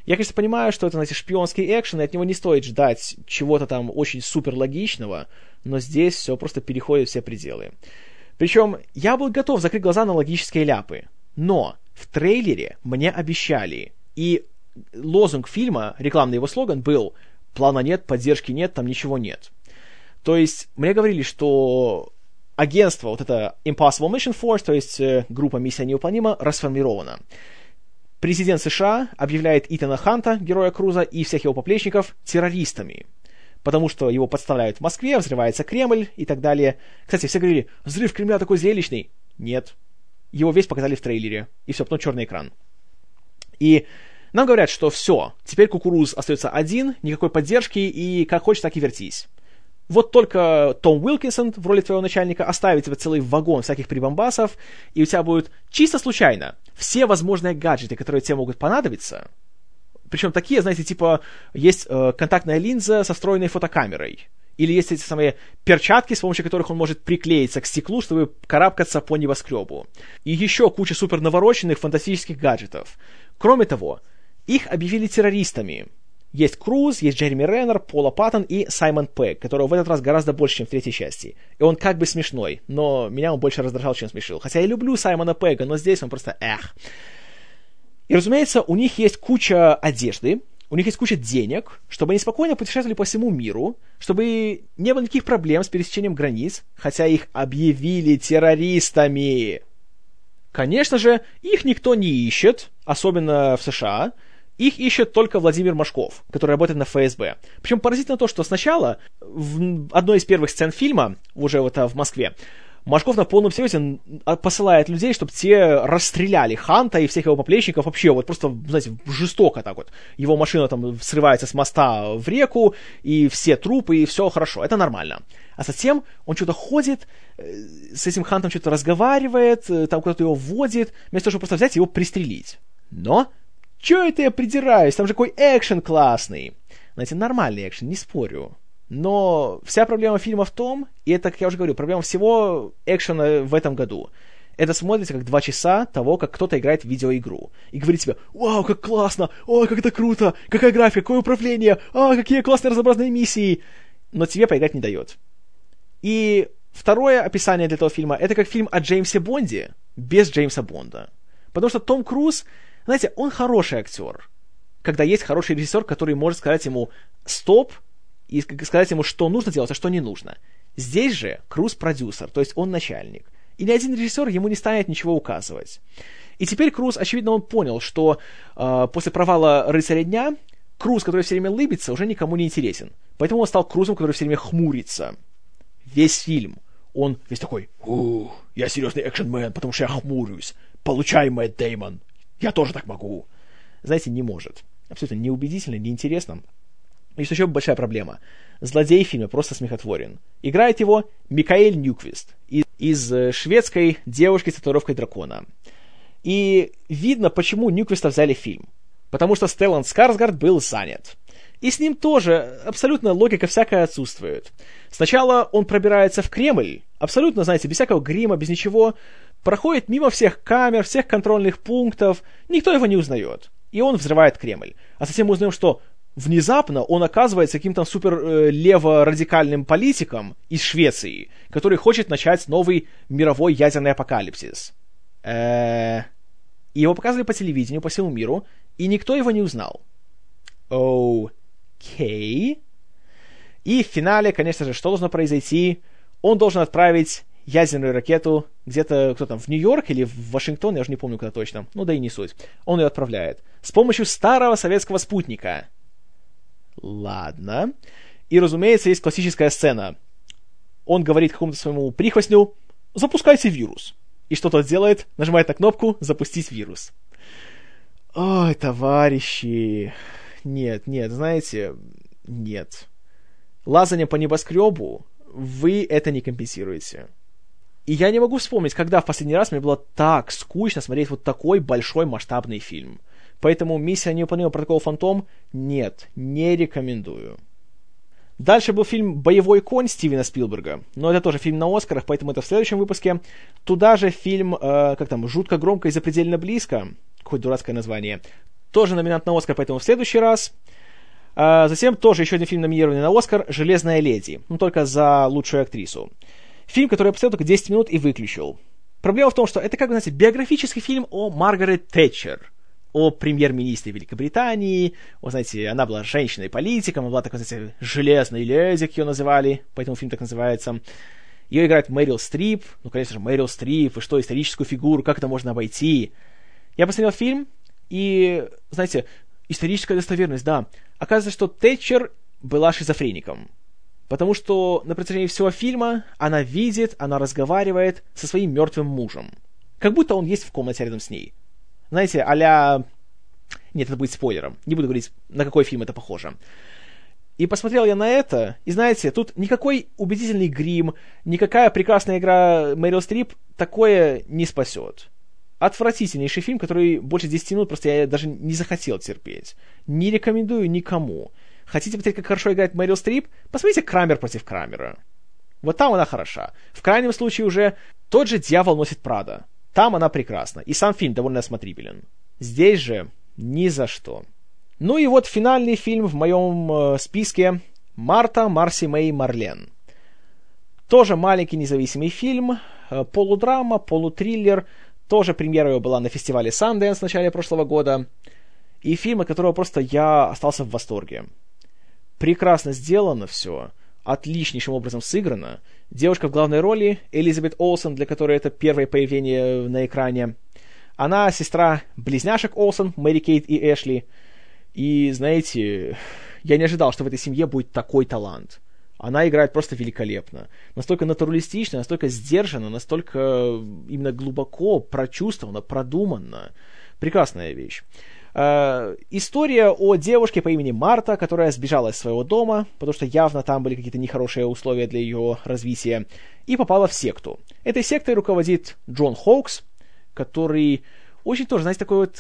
Я, конечно, понимаю, что это, знаете, шпионский экшен, и от него не стоит ждать чего-то там очень супер логичного, но здесь все просто переходит все пределы. Причем я был готов закрыть глаза на логические ляпы, но в трейлере мне обещали, и лозунг фильма, рекламный его слоган был «Плана нет, поддержки нет, там ничего нет». То есть мне говорили, что агентство, вот это Impossible Mission Force, то есть э, группа «Миссия невыполнима», расформирована. Президент США объявляет Итана Ханта, героя Круза, и всех его поплечников террористами, потому что его подставляют в Москве, взрывается Кремль и так далее. Кстати, все говорили, взрыв Кремля такой зрелищный. Нет. Его весь показали в трейлере, и все, потом черный экран. И нам говорят, что все, теперь Кукуруз остается один, никакой поддержки, и как хочешь, так и вертись. Вот только Том Уилкинсон в роли твоего начальника оставит тебе целый вагон всяких прибамбасов, и у тебя будет чисто случайно все возможные гаджеты, которые тебе могут понадобиться. Причем такие, знаете, типа, есть э, контактная линза со встроенной фотокамерой. Или есть эти самые перчатки, с помощью которых он может приклеиться к стеклу, чтобы карабкаться по небоскребу. И еще куча супер навороченных фантастических гаджетов. Кроме того, их объявили террористами. Есть Круз, есть Джереми Реннер, Пола Паттон и Саймон Пегг, которого в этот раз гораздо больше, чем в третьей части. И он как бы смешной, но меня он больше раздражал, чем смешил. Хотя я люблю Саймона Пегга, но здесь он просто эх. И, разумеется, у них есть куча одежды, у них есть куча денег, чтобы они спокойно путешествовали по всему миру, чтобы не было никаких проблем с пересечением границ, хотя их объявили террористами. Конечно же, их никто не ищет, особенно в США, их ищет только Владимир Машков, который работает на ФСБ. Причем поразительно то, что сначала, в одной из первых сцен фильма, уже вот в Москве, Машков на полном серьезе посылает людей, чтобы те расстреляли Ханта и всех его поплечников вообще вот просто, знаете, жестоко так вот. Его машина там срывается с моста в реку, и все трупы, и все хорошо, это нормально. А затем он что-то ходит, э, с этим Хантом что-то разговаривает, э, там куда-то его вводит, вместо того, чтобы просто взять и его пристрелить. Но Чё это я придираюсь? Там же какой экшен классный. Знаете, нормальный экшен, не спорю. Но вся проблема фильма в том, и это, как я уже говорю, проблема всего экшена в этом году. Это смотрится как два часа того, как кто-то играет в видеоигру. И говорит себе, вау, как классно, ой, как это круто, какая графика, какое управление, а, какие классные разнообразные миссии. но тебе поиграть не дает. И второе описание для этого фильма — это как фильм о Джеймсе Бонде без Джеймса Бонда. Потому что Том Круз, знаете, он хороший актер. Когда есть хороший режиссер, который может сказать ему «стоп», и сказать ему, что нужно делать, а что не нужно. Здесь же Круз продюсер, то есть он начальник. И ни один режиссер ему не станет ничего указывать. И теперь Круз, очевидно, он понял, что э, после провала «Рыцаря дня» Круз, который все время лыбится, уже никому не интересен. Поэтому он стал Крузом, который все время хмурится. Весь фильм. Он весь такой, «Ух, я серьезный экшенмен, потому что я хмурюсь. Получай, Мэтт Деймон. Я тоже так могу». Знаете, не может. Абсолютно неубедительно, неинтересно. Есть еще большая проблема. Злодей в фильме просто смехотворен. Играет его Микаэль Ньюквист из, из э, шведской девушки с татуировкой дракона. И видно, почему Ньюквиста взяли в фильм. Потому что Стеллан Скарсгард был занят. И с ним тоже абсолютно логика всякая отсутствует. Сначала он пробирается в Кремль, абсолютно, знаете, без всякого грима, без ничего, проходит мимо всех камер, всех контрольных пунктов, никто его не узнает. И он взрывает Кремль. А затем мы узнаем, что внезапно он оказывается каким-то супер э, лево-радикальным политиком из Швеции, который хочет начать новый мировой ядерный апокалипсис. И его показывали по телевидению, по всему миру, и никто его не узнал. Окей. И в финале, конечно же, что должно произойти? Он должен отправить ядерную ракету где-то, кто там, в Нью-Йорк или в Вашингтон, я уже не помню, куда точно. Ну да и не суть. Он ее отправляет. С помощью старого советского спутника. Ладно. И, разумеется, есть классическая сцена. Он говорит какому-то своему прихвостню, запускайте вирус. И что тот делает? Нажимает на кнопку «Запустить вирус». Ой, товарищи. Нет, нет, знаете, нет. Лазание по небоскребу, вы это не компенсируете. И я не могу вспомнить, когда в последний раз мне было так скучно смотреть вот такой большой масштабный фильм. Поэтому «Миссия невыполнима. Протокол Фантом» нет, не рекомендую. Дальше был фильм «Боевой конь» Стивена Спилберга, но это тоже фильм на Оскарах, поэтому это в следующем выпуске. Туда же фильм, э, как там, «Жутко громко и запредельно близко», какое дурацкое название, тоже номинант на Оскар, поэтому в следующий раз. А затем тоже еще один фильм номинированный на Оскар «Железная леди», ну только за лучшую актрису. Фильм, который я посмотрел только 10 минут и выключил. Проблема в том, что это, как бы, знаете, биографический фильм о Маргарет Тэтчер – о премьер-министре Великобритании. Вот, знаете, она была женщиной-политиком, она была такой, знаете, железной леди, как ее называли, поэтому фильм так называется. Ее играет Мэрил Стрип, ну, конечно же, Мэрил Стрип, и что, историческую фигуру, как это можно обойти. Я посмотрел фильм, и, знаете, историческая достоверность, да. Оказывается, что Тэтчер была шизофреником. Потому что на протяжении всего фильма она видит, она разговаривает со своим мертвым мужем. Как будто он есть в комнате рядом с ней знаете, а Нет, это будет спойлером. Не буду говорить, на какой фильм это похоже. И посмотрел я на это, и знаете, тут никакой убедительный грим, никакая прекрасная игра Мэрил Стрип такое не спасет. Отвратительнейший фильм, который больше 10 минут просто я даже не захотел терпеть. Не рекомендую никому. Хотите посмотреть, как хорошо играет Мэрил Стрип? Посмотрите Крамер против Крамера. Вот там она хороша. В крайнем случае уже тот же «Дьявол носит Прада». Там она прекрасна, и сам фильм довольно осмотрибелен. Здесь же ни за что. Ну и вот финальный фильм в моем э, списке «Марта, Марси Мэй, Марлен». Тоже маленький независимый фильм, э, полудрама, полутриллер. Тоже премьера его была на фестивале Sundance в начале прошлого года. И фильм, от которого просто я остался в восторге. Прекрасно сделано все отличнейшим образом сыграно. Девушка в главной роли, Элизабет Олсен, для которой это первое появление на экране. Она сестра близняшек Олсен, Мэри Кейт и Эшли. И, знаете, я не ожидал, что в этой семье будет такой талант. Она играет просто великолепно. Настолько натуралистично, настолько сдержанно, настолько именно глубоко прочувствовано, продуманно. Прекрасная вещь. Э, история о девушке по имени Марта, которая сбежала из своего дома, потому что явно там были какие-то нехорошие условия для ее развития, и попала в секту. Этой сектой руководит Джон Хоукс, который очень тоже, знаете, такой вот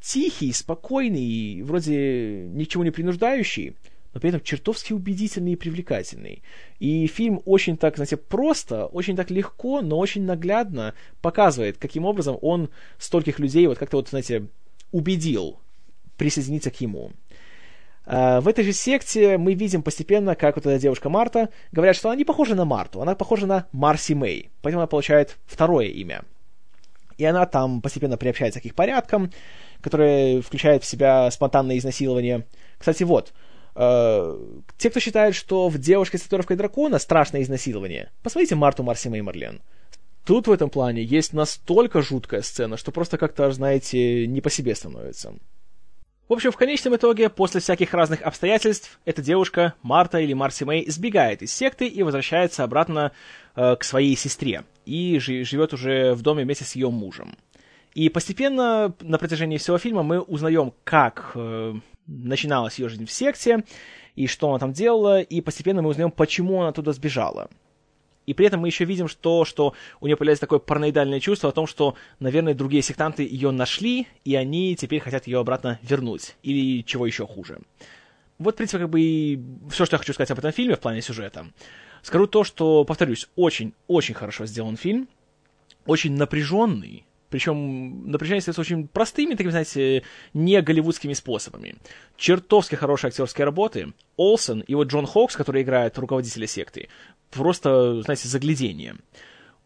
тихий, спокойный, вроде ничего не принуждающий, но при этом чертовски убедительный и привлекательный. И фильм очень так, знаете, просто, очень так легко, но очень наглядно показывает, каким образом он стольких людей вот как-то вот, знаете, убедил присоединиться к ему. В этой же секте мы видим постепенно, как вот эта девушка Марта, говорят, что она не похожа на Марту, она похожа на Марси Мэй, поэтому она получает второе имя. И она там постепенно приобщается к их порядкам, которые включают в себя спонтанное изнасилование. Кстати, вот, э, те, кто считает, что в «Девушке с татуировкой дракона» страшное изнасилование, посмотрите Марту Марси Мэй Марлен. Тут в этом плане есть настолько жуткая сцена, что просто как-то, знаете, не по себе становится. В общем, в конечном итоге, после всяких разных обстоятельств, эта девушка, Марта или Марси Мэй, сбегает из секты и возвращается обратно э, к своей сестре. И живет уже в доме вместе с ее мужем. И постепенно на протяжении всего фильма мы узнаем, как э, начиналась ее жизнь в секте, и что она там делала, и постепенно мы узнаем, почему она туда сбежала. И при этом мы еще видим что что у нее появляется такое параноидальное чувство о том, что, наверное, другие сектанты ее нашли, и они теперь хотят ее обратно вернуть. Или чего еще хуже. Вот, в принципе, как бы и все, что я хочу сказать об этом фильме в плане сюжета. Скажу то, что, повторюсь, очень-очень хорошо сделан фильм, очень напряженный, причем напряжение остается очень простыми, такими, знаете, не голливудскими способами. Чертовски хорошие актерские работы. Олсен и вот Джон Хокс, который играет руководителя секты, просто, знаете, заглядение.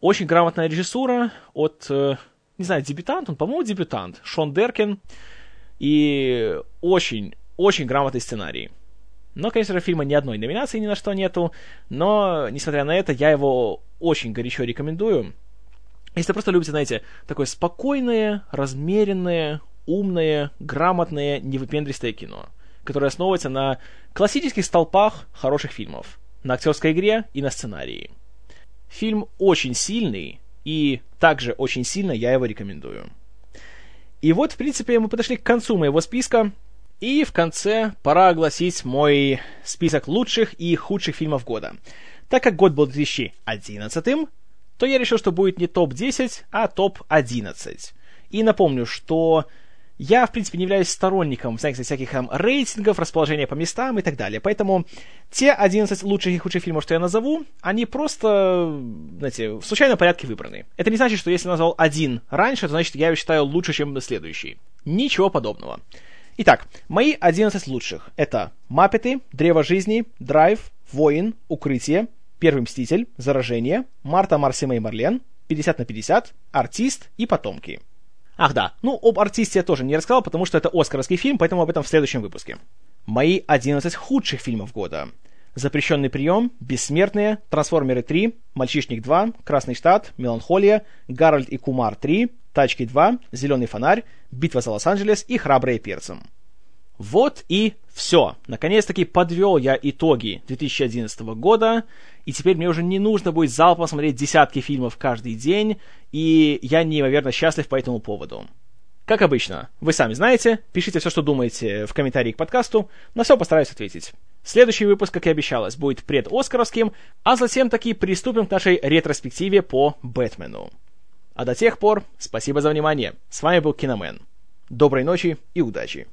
Очень грамотная режиссура от, э, не знаю, дебютант, он, по-моему, дебютант, Шон Деркин, и очень, очень грамотный сценарий. Но, конечно фильма ни одной номинации ни на что нету, но, несмотря на это, я его очень горячо рекомендую. Если просто любите, знаете, такое спокойное, размеренное, умное, грамотное, невыпендристое кино, которое основывается на классических столпах хороших фильмов, на актерской игре и на сценарии. Фильм очень сильный, и также очень сильно я его рекомендую. И вот, в принципе, мы подошли к концу моего списка, и в конце пора огласить мой список лучших и худших фильмов года. Так как год был 2011, то я решил, что будет не топ-10, а топ-11. И напомню, что я, в принципе, не являюсь сторонником всяких, всяких там рейтингов, расположения по местам и так далее. Поэтому те 11 лучших и худших фильмов, что я назову, они просто, знаете, в случайном порядке выбраны. Это не значит, что если я назвал один раньше, то значит я его считаю лучше, чем следующий. Ничего подобного. Итак, мои 11 лучших. Это «Маппеты», «Древо жизни», «Драйв», «Воин», «Укрытие», Первый Мститель, Заражение, Марта Марсима и Марлен, 50 на 50, Артист и Потомки. Ах да, ну об артисте я тоже не рассказал, потому что это оскаровский фильм, поэтому об этом в следующем выпуске. Мои 11 худших фильмов года. Запрещенный прием, Бессмертные, Трансформеры 3, Мальчишник 2, Красный штат, Меланхолия, Гарольд и Кумар 3, Тачки 2, Зеленый фонарь, Битва за Лос-Анджелес и Храбрые перцем. Вот и все. Наконец-таки подвел я итоги 2011 года, и теперь мне уже не нужно будет залпом смотреть десятки фильмов каждый день, и я неимоверно счастлив по этому поводу. Как обычно, вы сами знаете, пишите все, что думаете в комментарии к подкасту, на все постараюсь ответить. Следующий выпуск, как и обещалось, будет пред-Оскаровским, а затем таки приступим к нашей ретроспективе по Бэтмену. А до тех пор, спасибо за внимание. С вами был Киномен. Доброй ночи и удачи!